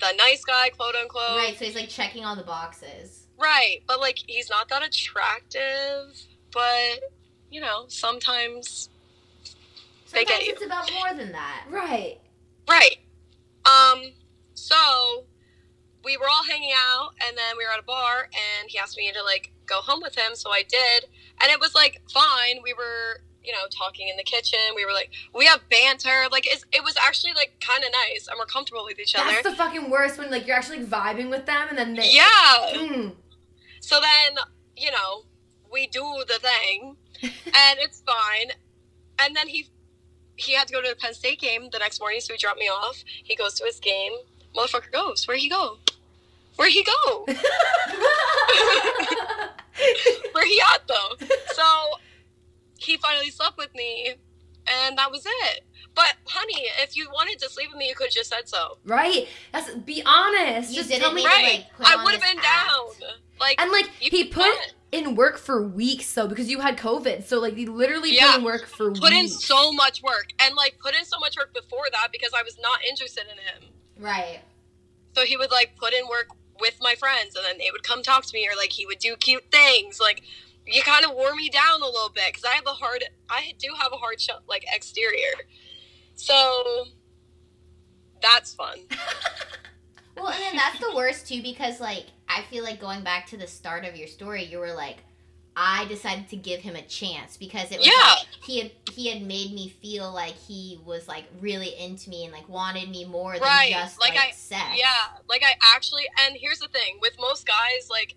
the nice guy, quote unquote. Right, so he's like checking all the boxes. Right, But like he's not that attractive, but you know, sometimes They Sometimes get you. it's about more than that. Right. Right. Um so we were all hanging out and then we were at a bar and he asked me to like go home with him, so I did. And it was like fine. We were, you know, talking in the kitchen. We were like we have banter. Like it's, it was actually like kind of nice and we're comfortable with each other. That's the fucking worst when like you're actually like, vibing with them and then they yeah. Mm. So then, you know, we do the thing and it's fine. And then he he had to go to the Penn State game the next morning, so he dropped me off. He goes to his game. Motherfucker goes. Where'd he go? Where'd he go? Where he at though? So he finally slept with me and that was it. But honey, if you wanted to sleep with me, you could have just said so. Right? That's be honest. You Just didn't tell me need to, Right. like, I would have been act. down. Like And like you he put went. in work for weeks though because you had COVID. So like he literally Yeah. put in work for weeks. put in so much work and like put in so much work before that because I was not interested in him. Right. So he would like put in work with my friends and then they would come talk to me or like he would do cute things. Like you kind of wore me down a little bit because I have a hard, I do have a hard sh- like exterior. So that's fun. Well, and then that's the worst too because like I feel like going back to the start of your story, you were like, I decided to give him a chance because it was Yeah. like he had he had made me feel like he was like really into me and like wanted me more than Right, just like like, I- sex. Yeah, like I actually, and here's the thing with most guys, like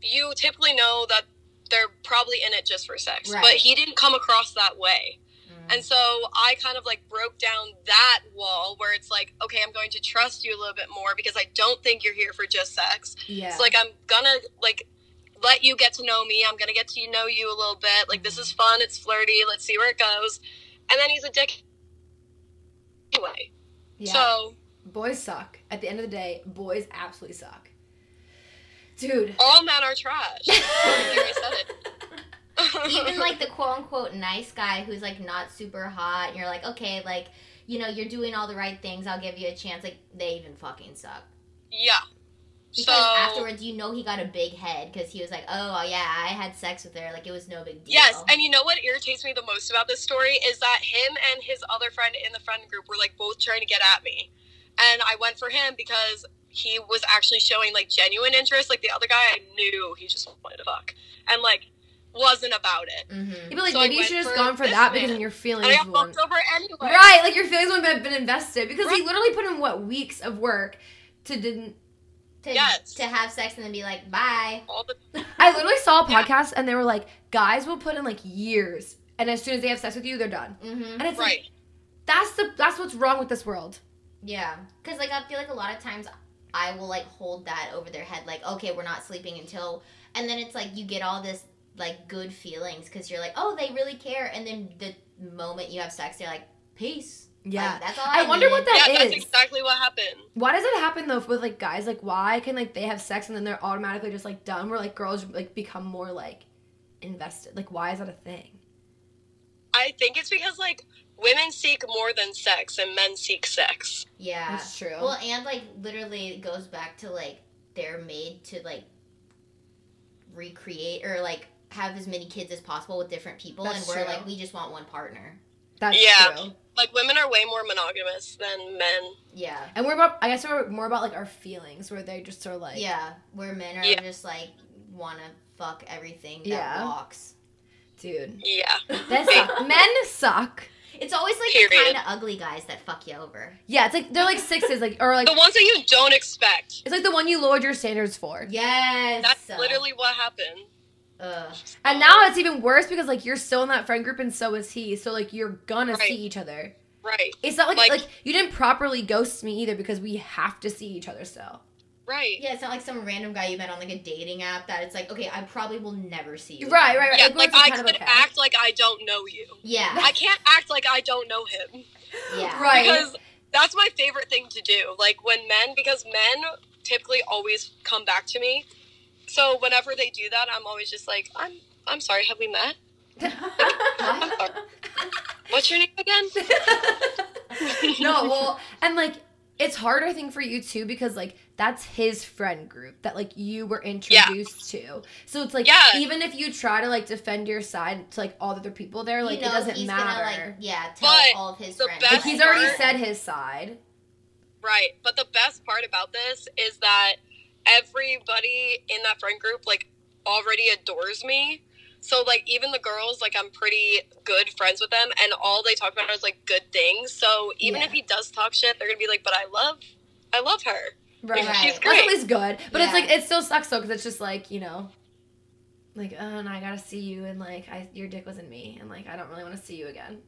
you typically know that they're probably in it just for sex, but he didn't come across that way. Mm. And so I kind of like broke down that wall where it's like, okay, I'm going to trust you a little bit more because I don't think you're here for just sex. Yeah. It's like I'm gonna like let you get to know me. I'm gonna get to know you a little bit. Like this is fun. It's flirty. Let's see where it goes. And then he's a dick anyway. yeah. So boys suck. At the end of the day, boys absolutely suck. Dude. all men are trash. I said it. even like the quote unquote nice guy who's like not super hot, and you're like, okay, like you know, you're doing all the right things. I'll give you a chance. Like they even fucking suck. yeah. Because so afterwards, you know, he got a big head because he was like, "Oh yeah, I had sex with her. Like it was no big deal." Yes, and you know what irritates me the most about this story is that him and his other friend in the friend group were like both trying to get at me. And I went for him because he was actually showing like genuine interest. Like the other guy, I knew he just wanted to fuck. And like wasn't about it. hmm Yeah, but like So maybe you should have for gone for this that because man. then your And feelings I got wouldn't. fucked over anyway. Right, like your feelings wouldn't have been invested because he literally put in what weeks of work to didn't. To, Yes. to have sex and then be like, "Bye." All the I literally saw a Yeah. podcast and they were like, guys will put in like years, and as soon as they have sex with you, they're done. hmm And it's right. like that's the that's what's wrong with this world. Yeah, because like I feel like a lot of times I will like hold that over their head, like, "Okay, we're not sleeping until," and then it's like you get all this like good feelings because you're like, "Oh, they really care," and then the moment you have sex, they're like, "Peace." Like, that's all. I, I wonder what needed. that yeah, that's exactly what happened. Why does it happen though with like guys? Like why can like they have sex and then they're automatically just like done? Where like girls like become more like invested. Like why is that a thing? I think it's because like women seek more than sex and men seek sex. Yeah. That's true. Well, and like literally it goes back to like they're made to like recreate or like have as many kids as possible with different people That's and we're true. like we just want one partner. That's Yeah. true. Like women are way more monogamous than men. Yeah. And we're about I guess we're more about like our feelings where they just are like yeah, where men are Yeah. just like want to fuck everything that Yeah. walks. dude. Yeah. That suck. Men suck. It's always like Period. the kind of ugly guys that fuck you over. Yeah, it's like they're like sixes, like or like The ones that you don't expect. it's like the one you lowered your standards for. Yes. That's literally what happened. Ugh. And now it's even worse because like you're still in that friend group and so is he. So like you're gonna Right. see each other. Right. It's not like, Like- like you didn't properly ghost me either because we have to see each other still. Right. Yeah, it's not like some random guy you met on like a dating app that it's like, okay, I probably will never see you. Right, right, right. Yeah, Like, like I could okay. act like I don't know you. Yeah. I can't act like I don't know him. Yeah. Right. Because that's my favorite thing to do. Like when men, because men typically always come back to me. So whenever they do that, I'm always just like, I'm, I'm sorry. Have we met? I'm. What's your name again? no, well, and like it's hard I think for you too because like that's his friend group that like you were introduced to. So it's like Yeah. even if you try to like defend your side to like all the other people there, like You it doesn't he's matter. Gonna, like, yeah, tell But all of his friends. like he's already part- said his side. Right. But the best part about this is that everybody in that friend group like already adores me. So like even the girls, like I'm pretty good friends with them and all they talk about is like good things. So even Yeah. if he does talk shit, they're gonna be like, But I love I love her. Right. Right. She's That's great. at least good. But it's like it still sucks though because it's just like, you know, like, oh and I gotta see you and like I your dick was in me and like I don't really want to see you again.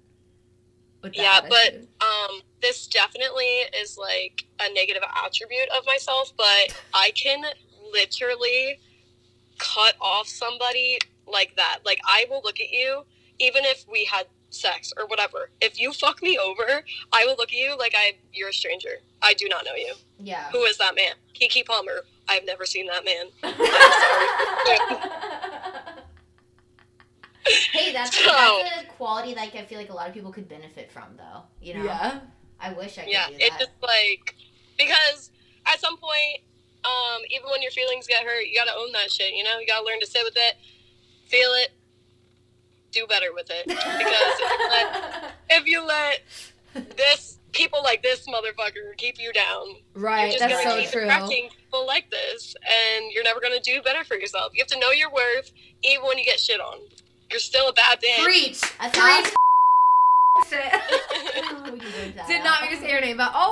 With that Yeah, but um this definitely is like a negative attribute of myself, but I can literally cut off somebody like that. Like I will look at you even if we had sex or whatever. If you fuck me over, I will look at you like I you're a stranger. I do not know you. Yeah. Who is that man? Keke Palmer. I've never seen that man. hey, that's, So- that's a quality like I feel like a lot of people could benefit from, though. You know. Yeah. I wish I could yeah, do it's just like because at some point, um, even when your feelings get hurt, you gotta own that shit. You know, you gotta learn to sit with it, feel it, do better with it. Because if you let, if you let this people like this motherfucker keep you down, Right. you're just That's gonna so keep true. attracting people like this, and you're never gonna do better for yourself. You have to know your worth, even when you get shit on. You're still a bad bitch. Preach. I Preach. thought. Shit. we can Did not mean to say your name, but oh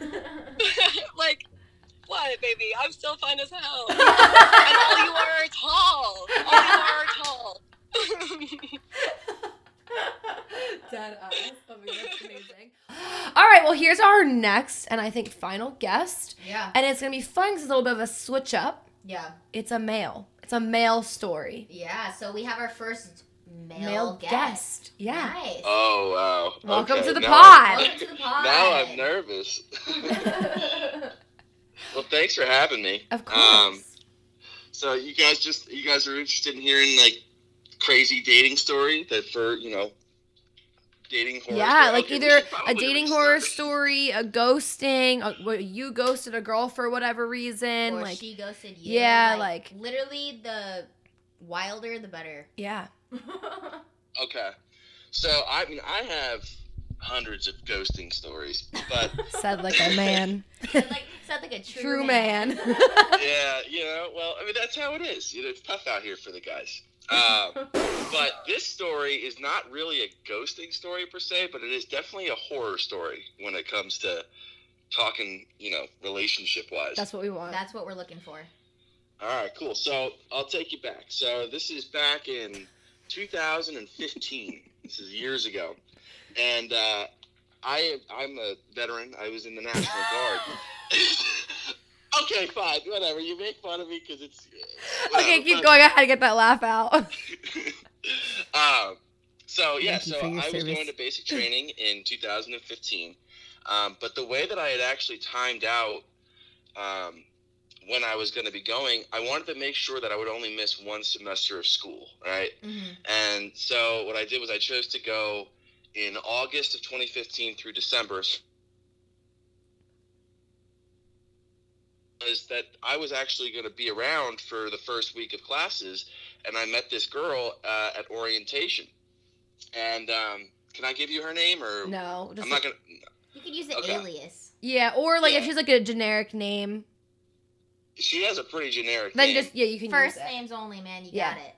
well. like, what, baby? I'm still fine as hell. and all you are are tall. All you are are tall. Dead eyes. I mean, that's amazing. All right, well, here's our next and I think final guest. Yeah. And it's going to be fun 'cause it's a little bit of a switch up. Yeah. It's a male. It's a male story. Yeah. So we have our first male, Male guest. guest. Yeah. Nice. Oh wow! Welcome Okay, to the now- pod. Welcome to the pod. Now I'm nervous. well, thanks for having me. Of course. Um, so you guys just you guys are interested in hearing like crazy dating story that for you know dating horror. yeah, story? like Okay, either a dating restart. horror story, a ghosting, a, what, you ghosted a girl for whatever reason. or like, she ghosted you. Yeah, like literally the wilder the better. yeah. Okay, so I mean I have hundreds of ghosting stories, but Said like a man. Sound like sound like a true, True man. yeah, you know, well, I mean that's how it is. You know, it's tough out here for the guys. Um, but this story is not really a ghosting story per se, but it is definitely a horror story when it comes to talking, you know, relationship wise. That's what we want. That's what we're looking for. All right, cool. So I'll take you back. So this is back in 2015. This is years ago, and uh, I I'm a veteran. I was in the National Guard. okay, fine, whatever. You make fun of me because it's uh, okay, keep but- going. I had to get that laugh out. um, so yeah, so I was going to basic training in 2015, um, but the way that I had actually timed out um, when I was going to be going, I wanted to make sure that I would only miss one semester of school, right? Mm-hmm. And so what I did was I chose to go in August of 2015 through December. Is that I was actually going to be around for the first week of classes, and I met this girl uh, at orientation. And um, can I give you her name or no, I'm not gonna. You could use the Okay. alias. yeah, or like if she's like a generic name, She has a pretty generic then name. just yeah, you can First use it. names only, man. You Yeah. got it.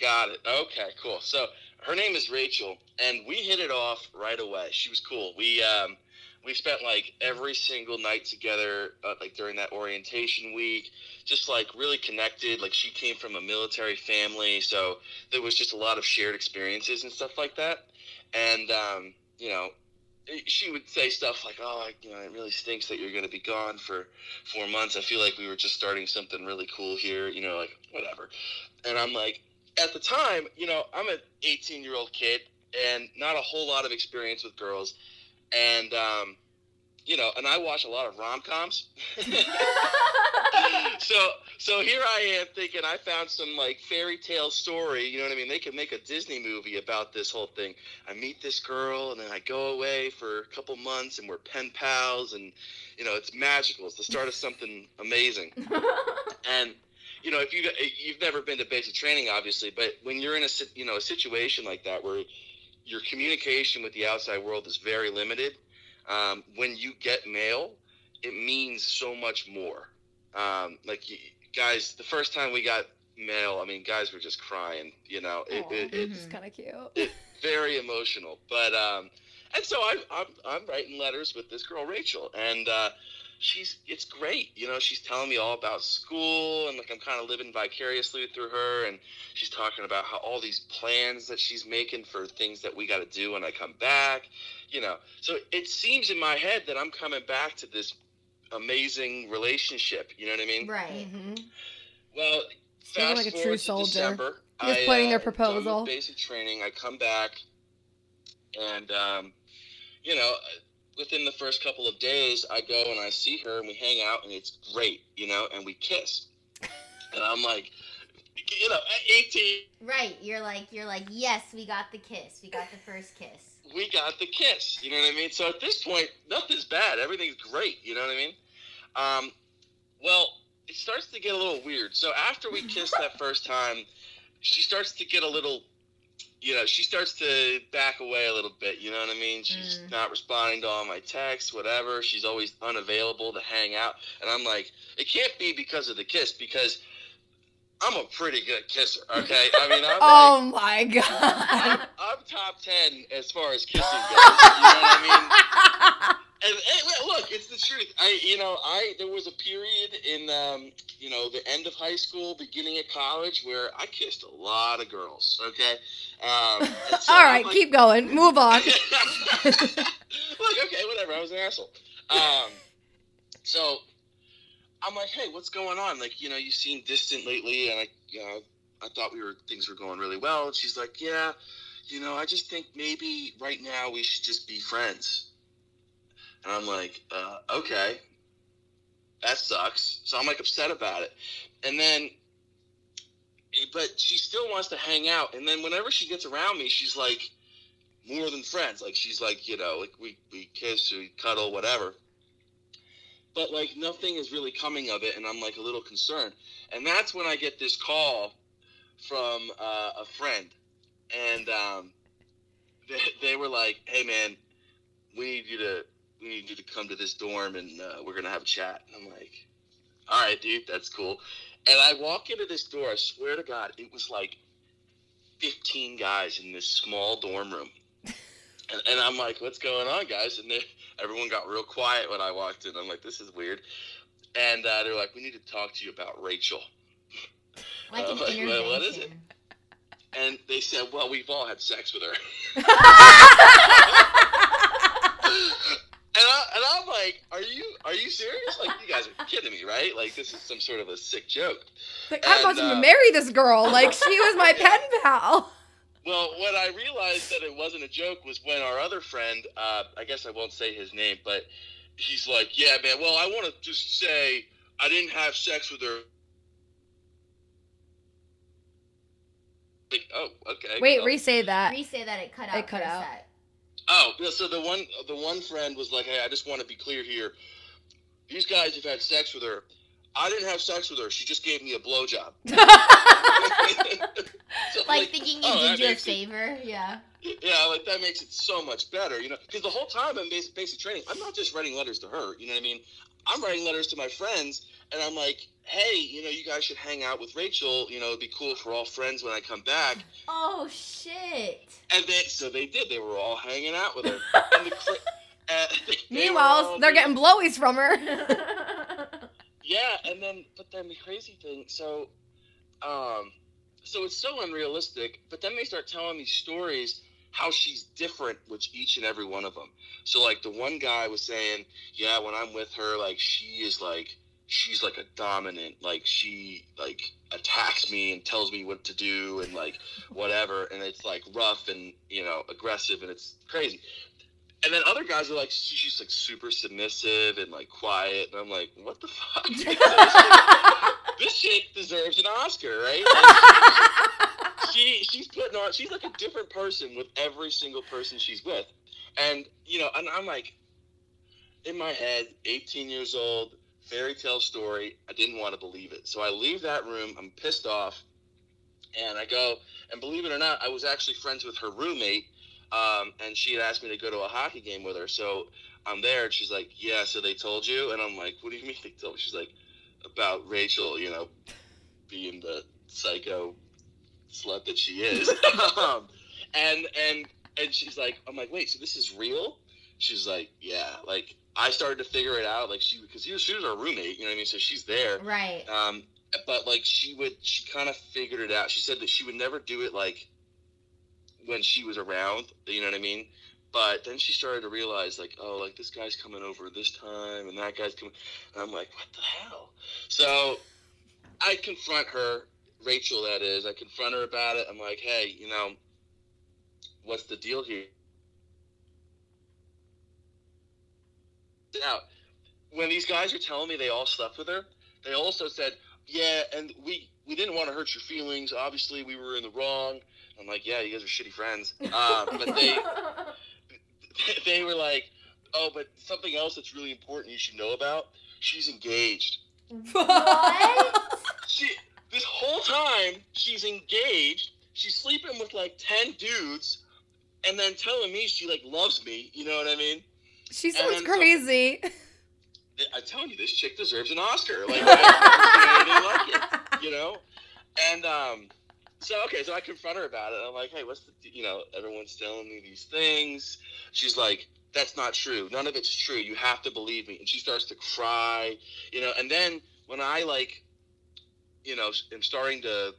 Got it. Okay, cool. So her name is Rachel, and we hit it off right away. She was cool. We um, we spent like every single night together, uh, like during that orientation week, just like really connected. Like she came from a military family, so there was just a lot of shared experiences and stuff like that. And um, you know, she would say stuff like, "Oh, you know, it really stinks that you're going to be gone for four months. I feel like we were just starting something really cool here. You know, like whatever." And I'm like, at the time, you know, I'm an 18 year old kid and not a whole lot of experience with girls. And, um, you know, and I watch a lot of rom coms. so, so here I am thinking I found some like fairy tale story. You know what I mean? They could make a Disney movie about this whole thing. I meet this girl and then I go away for a couple months and we're pen pals and, you know, it's magical. It's the start of something amazing. And you know, if you you've never been to basic training, obviously, but when you're in a you know a situation like that where your communication with the outside world is very limited, um, when you get mail, it means so much more. Um, like you, guys, the first time we got mail, I mean, guys were just crying. You know, it, Aw. it, it's kind of cute. very emotional. But um, and so I, I'm I'm writing letters with this girl Rachel, and uh, she's it's great. You know, she's telling me all about school, and like I'm kind of living vicariously through her, and she's talking about how all these plans that she's making for things that we got to do when I come back. You know, so it seems in my head that I'm coming back to this amazing relationship. You know what I mean? Right. mm-hmm. Well, Speaking fast like a true forward to soldier. December, He was I, planning their uh, done proposal. Basic training. I come back, and um, you know, within the first couple of days, I go and I see her, and we hang out, and it's great, you know, and we kiss, and I'm like, you know, at 18, Right. You're like you're like yes, we got the kiss. We got the first kiss. we got the kiss. You know what I mean? So at this point, nothing's bad. Everything's great. You know what I mean? Um, well, it starts to get a little weird. So after we kiss that first time, she starts to get a little, you know, she starts to back away a little bit. You know what I mean? She's Mm. not responding to all my texts, whatever. She's always unavailable to hang out. And I'm like, it can't be because of the kiss because I'm a pretty good kisser. Okay, I mean, I'm like, Oh my I'm, god. I'm top ten as far as kissing goes. You know what I mean? And, and look, it's the truth. I, you know, I there was a period in, um, you know, the end of high school, beginning of college, where I kissed a lot of girls. Okay. Um, so All like- keep going. Move on. Look, okay, whatever. I was an asshole. Um, so I'm like, hey, what's going on? Like, you know, you seem distant lately, and I, you know, I thought we were things were going really well. And she's like, yeah, you know, I just think maybe right now we should just be friends. And I'm like, uh, okay, that sucks. So I'm like upset about it, and then. But she still wants to hang out, and then whenever she gets around me, she's like, more than friends. Like she's like, you know, like we we kiss, we cuddle, whatever. But like nothing is really coming of it, and I'm like a little concerned. And that's when I get this call from uh, a friend, and um, they, they were like, "Hey man, we need you to we need you to come to this dorm, and uh, we're gonna have a chat." And I'm like, "All right, dude, that's cool." And I walk into this door. I swear to God, it was like 15 guys in this small dorm room. And, and I'm like, what's going on, guys? And they, everyone got real quiet when I walked in. I'm like, this is weird. And uh, they're like, we need to talk to you about Rachel. Like an like, well, what is it? And they said, well, we've all had sex with her. And, I, and I'm like, are you are you serious? Like, you guys are kidding me, right? Like, this is some sort of a sick joke. Like, I'm about And, to uh, marry this girl. Like she was my pen pal. Well, when I realized that it wasn't a joke was when our other friend, uh, I guess I won't say his name, but he's like, "Yeah, man. Well, I want to just say I didn't have sex with her." Like, oh, okay. Wait, well. re-say that. Re-say that it cut out. It cut out. sec. Oh, so the one the one friend was like, "Hey, I just want to be clear here. These guys have had sex with her. I didn't have sex with her. She just gave me a blowjob." So, Like thinking he oh, did you a makes it- favor. Yeah. Yeah, like that makes it so much better, you know. Because the whole time I'm basic, basic training, I'm not just writing letters to her. You know what I mean? I'm writing letters to my friends, and I'm like, hey, you know, you guys should hang out with Rachel. You know, it'd be cool for all friends when I come back. Oh shit. And they, so they did. They were all hanging out with her. The, uh, Meanwhile, all they're getting blowies from her. Yeah, and then but then the crazy thing, so um so it's so unrealistic, but then they start telling me stories how she's different with each and every one of them. So like the one guy was saying, "Yeah, when I'm with her, like she is like she's like a dominant, like she like attacks me and tells me what to do and like whatever and it's like rough and, you know, aggressive and it's crazy." And then other guys are like, she's like super submissive and like quiet, and I'm like, what the fuck? this chick deserves an Oscar, right? Like, she she's putting on she's like a different person with every single person she's with. And you know, and I'm like in my head, 18 years old, fairy tale story, I didn't want to believe it. So I leave that room, I'm pissed off, and I go, and believe it or not, I was actually friends with her roommate, um, and she had asked me to go to a hockey game with her. So I'm there, and she's like, "Yeah, so they told you?" And I'm like, "What do you mean they told?" me?" She's like, "About Rachel, you know, being the psycho slut that she is." um, and and and she's like, "I'm like, wait, so this is real?" She's like, "Yeah." Like I started to figure it out, like she because she was, she was our roommate, you know what I mean? So she's there. right. Um, but like she would, she kind of figured it out. She said that she would never do it like when she was around, you know what I mean? But then she started to realize, like, oh, like this guy's coming over this time and that guy's coming. And I'm like, what the hell? So I confront her, Rachel, that is. I confront her about it. I'm like, hey, you know, what's the deal here? Now, when these guys are telling me they all slept with her, they also said, "Yeah, and we we didn't want to hurt your feelings. Obviously, we were in the wrong." I'm like, "Yeah, you guys are shitty friends." Um, but they they were like, "Oh, but something else that's really important you should know about. She's engaged. What? She this whole time she's engaged. She's sleeping with like ten dudes, and then telling me she like loves me. You know what I mean?" She sounds crazy. I'm telling you, this chick deserves an Oscar. Like, I like it, you know. And um, so okay, so I confront her about it. I'm like, hey, what's the, you know, everyone's telling me these things. She's like, that's not true. None of it's true. You have to believe me. And she starts to cry, you know. And then when I like, you know, am starting to.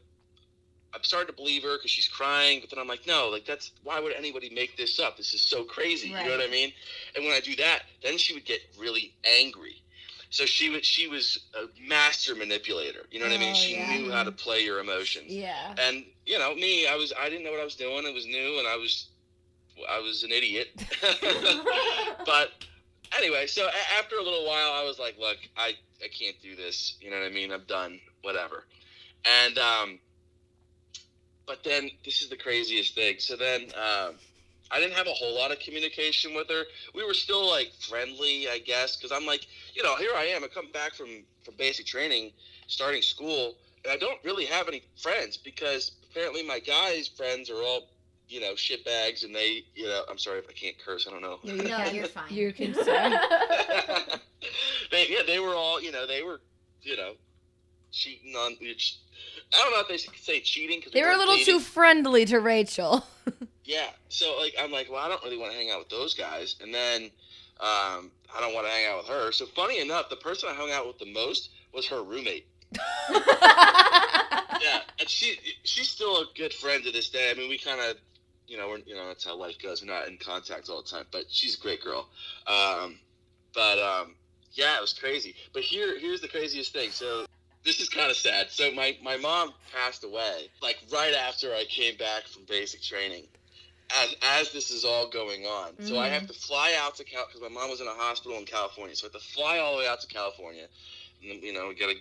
I'm starting to believe her because she's crying, but then I'm like, no, like that's why would anybody make this up? This is so crazy. You know what I mean? And when I do that, then she would get really angry. So she was she was a master manipulator. You know what I mean? Oh, She yeah. knew how to play your emotions. yeah. And you know me, I was I didn't know what I was doing. It was new, and I was I was an idiot. but anyway, so a- after a little while, I was like, look, I I can't do this. You know what I mean? I'm done. Whatever. And um, but then this is the craziest thing. So then um, I didn't have a whole lot of communication with her. We were still like friendly, I guess, because I'm like, you know, here I am. I come back from from basic training, starting school, and I don't really have any friends because apparently my guys' friends are all, you know, shit bags, and they, you know, I'm sorry if I can't curse. I don't know. No, you're fine. You can say. they, yeah, they were all, you know, they were, you know, cheating on. I don't know if they should say cheating because They were a little too friendly to Rachel. Yeah. So like I'm like, well, I don't really want to hang out with those guys, and then um, I don't want to hang out with her. So funny enough, the person I hung out with the most was her roommate. Yeah, and she she's still a good friend to this day. I mean, we kind of, you know, we're you know that's how life goes. We're not in contact all the time, but she's a great girl. Um, but um, yeah, it was crazy. But here here's the craziest thing. So this is kind of sad. So my my mom passed away like right after I came back from basic training. As, as this is all going on, so I have mm-hmm. to fly out to Cal because my mom was in a hospital in California. So I have to fly all the way out to California, and then, you know we got to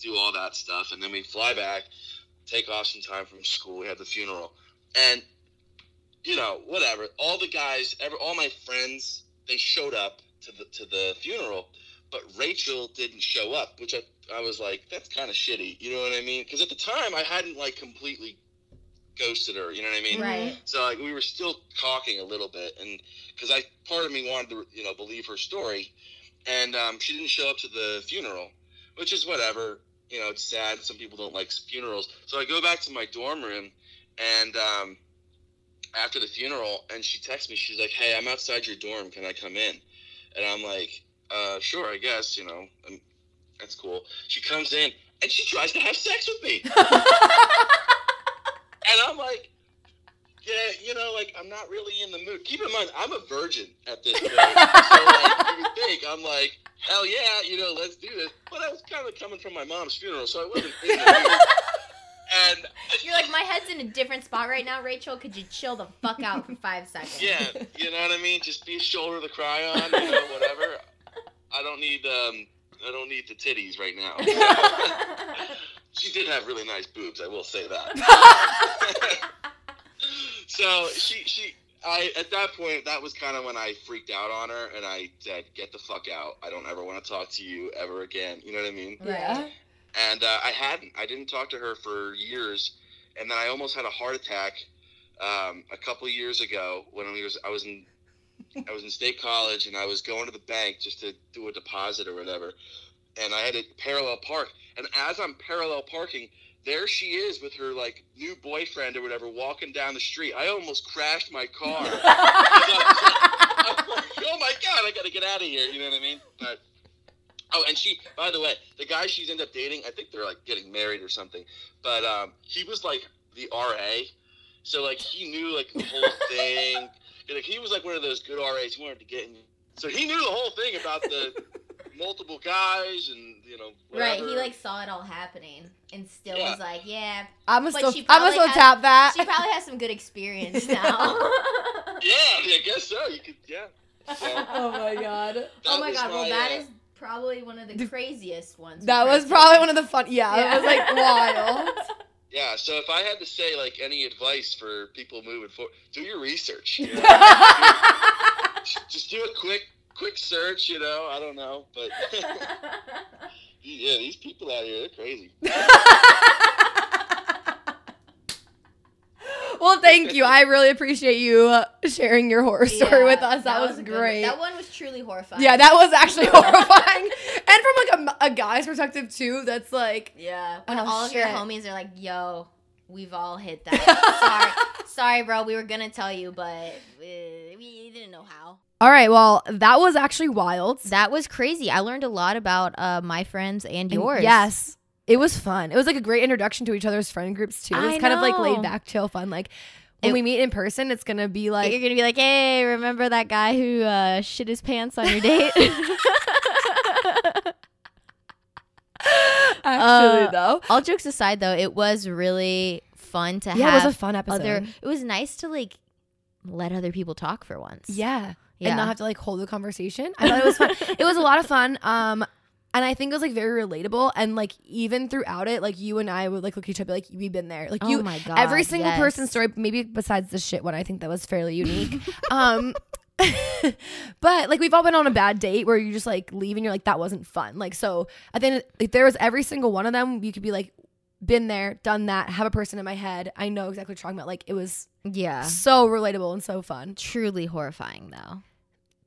do all that stuff, and then we fly back, take off some time from school. We had the funeral, and you know, whatever. All the guys, ever, all my friends, they showed up to the to the funeral, but Rachel didn't show up, which I I was like, that's kind of shitty. You know what I mean? Because at the time, I hadn't like completely ghosted her. You know what I mean? right. So like we were still talking a little bit, and because I part of me wanted to you know believe her story, and um, she didn't show up to the funeral, which is whatever. You know, it's sad. Some people don't like funerals. So I go back to my dorm room, and um, after the funeral, and she texts me. She's like, "Hey, I'm outside your dorm. Can I come in?" And I'm like, uh, "Sure, I guess." You know, um that's cool. She comes in, and she tries to have sex with me. And I'm like, yeah, you know, like I'm not really in the mood. Keep in mind, I'm a virgin at this point. so like, you would think I'm like, hell yeah, you know, let's do this. But I was kind of coming from my mom's funeral, so I wasn't in the mood. And You're like, my head's in a different spot right now, Rachel. Could you chill the fuck out for five seconds? yeah, you know what I mean. Just be a shoulder to cry on, you know, whatever. I don't need um, I don't need the titties right now. she did have really nice boobs, I will say that. so she she I at that point that was kind of when I freaked out on her and I said, "Get the fuck out! I don't ever want to talk to you ever again." You know what I mean? yeah. And uh, I hadn't. I didn't talk to her for years, and then I almost had a heart attack um, a couple years ago when I was I was in I was in state college and I was going to the bank just to do a deposit or whatever, and I had to parallel park. And as I'm parallel parking, there she is with her like new boyfriend or whatever walking down the street. I almost crashed my car. I'm like, oh my god, I gotta get out of here. You know what I mean? But oh, and she, by the way, the guy she's ended up dating, I think they're like getting married or something. But um, he was like the RA, so like he knew like the whole thing. And, like he was like one of those good RAs. He wanted to get in, so he knew the whole thing about the multiple guys and you know. Right, he like saw it all happening and still Yeah. was like, yeah. I'm gonna still, I'm gonna still tap that. She probably has some good experience now. Yeah, I guess so. You could, yeah. So, oh my god. oh my was god, well my, that uh, is probably one of the craziest ones. That was probably one of the fun. Yeah, it was like wild. Yeah, so if I had to say like any advice for people moving forward, do your research. You know? Just do a quick quick search, you know. I don't know, but yeah, these people out here, they're crazy. well, thank you. I really appreciate you uh, sharing your horror story with us. That, was, a good one. great. That one was truly horrifying. yeah, that was actually horrifying. And from like a, a guy's perspective too, that's like Yeah. When Oh, all of your homies are like, yo, we've all hit that. Sorry. Sorry, bro. We were to tell you, but uh, we didn't know how. All right, well, that was actually wild. That was crazy. I learned a lot about uh, my friends and And yours. Yes. It was fun. It was like a great introduction to each other's friend groups too. It was I kind of like laid back, chill, fun. Like when It- we meet in person, it's gonna be Like, you're to be like, hey, remember that guy who uh, shit his pants on your date? actually uh, though. all jokes aside, though, it was really fun to have Yeah, it was a fun episode. other. It was nice to like let other people talk for once. yeah. Yeah. and not have to like hold the conversation. I thought it was fun. it was a lot of fun. Um, and I think it was like very relatable. And like even throughout it, like you and I would like look at each other like we've been there. Like oh you, my god. every single yes. person's story, maybe besides the shit one, I think that was fairly unique. um, but like we've all been on a bad date where you just like leave and you're like that wasn't fun. Like so, I think like there was every single one of them. You could be like. Been there, done that, have a person in my head. I know exactly what you're talking about. Like it was Yeah. so relatable and so fun. Truly horrifying, though.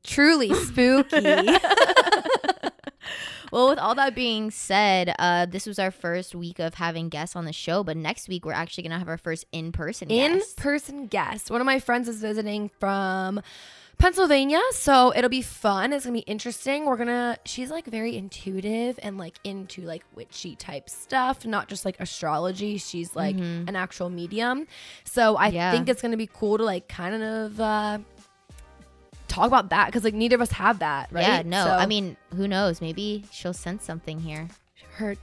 Truly spooky. Well, with all that being said, uh, this was our first week of having guests on the show, but next week we're actually gonna have our first in-person in guest. person guest. One of my friends is visiting from Pennsylvania, so it'll be fun. It's gonna be interesting. We're gonna. She's like very intuitive and like into like witchy type stuff, not just like astrology. She's like Mhm. an actual medium. So I Yeah. think it's gonna be cool to like kind of uh talk about that because like neither of us have that, right? Yeah, no. So I mean, who knows? Maybe she'll sense something here. her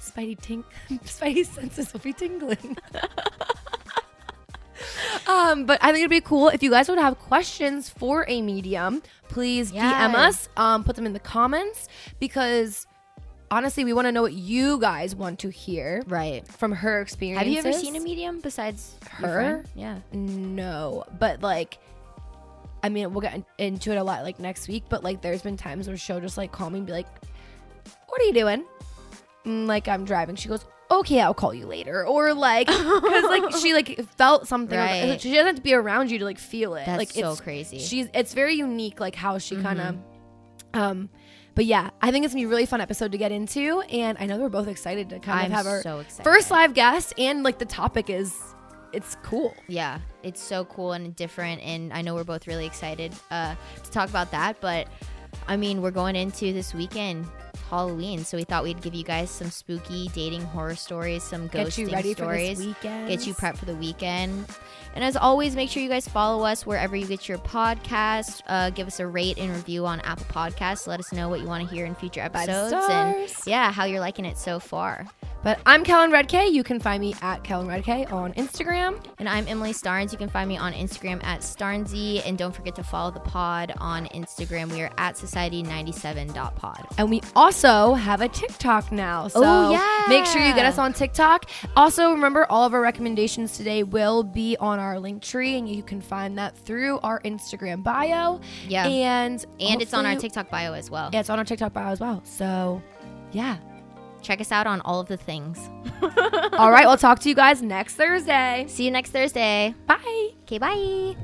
spidey tink spidey senses will be tingling. um, but I think it'd be cool if you guys would have questions for a medium, please DM us, um, put them in the comments because honestly, we want to know what you guys want to hear Right. from her experience. Have you ever seen a medium besides Her? Yeah. No, but like. I mean, we'll get into it a lot like next week, but like there's been times where she'll just like call me and be like, What are you doing? Mm, like I'm driving. She goes, Okay, I'll call you later. Or like, because like she like felt something. Right. She doesn't have to be around you to like feel it. That's like so it's crazy. she's it's very unique like how she kind of Mm-hmm. um but yeah i think it's gonna be a really fun episode to get into and i know we're both excited to kind I'm of have our so excited. first live guest and like the topic is it's cool yeah, it's so cool and different, and I know we're both really excited uh, to talk about that. But I mean, we're going into this weekend, Halloween, so we thought we'd give you guys some spooky dating horror stories, some get you ready stories. for this weekend get you prepped for the weekend. And as always, make sure you guys follow us wherever you get your podcast. Uh, give us a rate and review on Apple Podcasts. Let us know what you want to hear in future episodes and yeah, how you're liking it so far. But i'm kellen redk you can find me at kellen redk on instagram And I'm Emily Starnes. You can find me on Instagram at Starnsy. And don't forget to follow the pod on Instagram. We are at society97.pod. and we also have a tiktok now oh, so Oh, yeah. make sure you get us on tiktok also remember all of our recommendations today will be on our link tree and you can find that through our instagram bio Yeah. And, and it's on our TikTok bio as well. Yeah, it's on our TikTok bio as well. So, yeah. Check us out on all of the things. All right, we'll talk to you guys next Thursday. See you next Thursday. Bye. Okay, bye.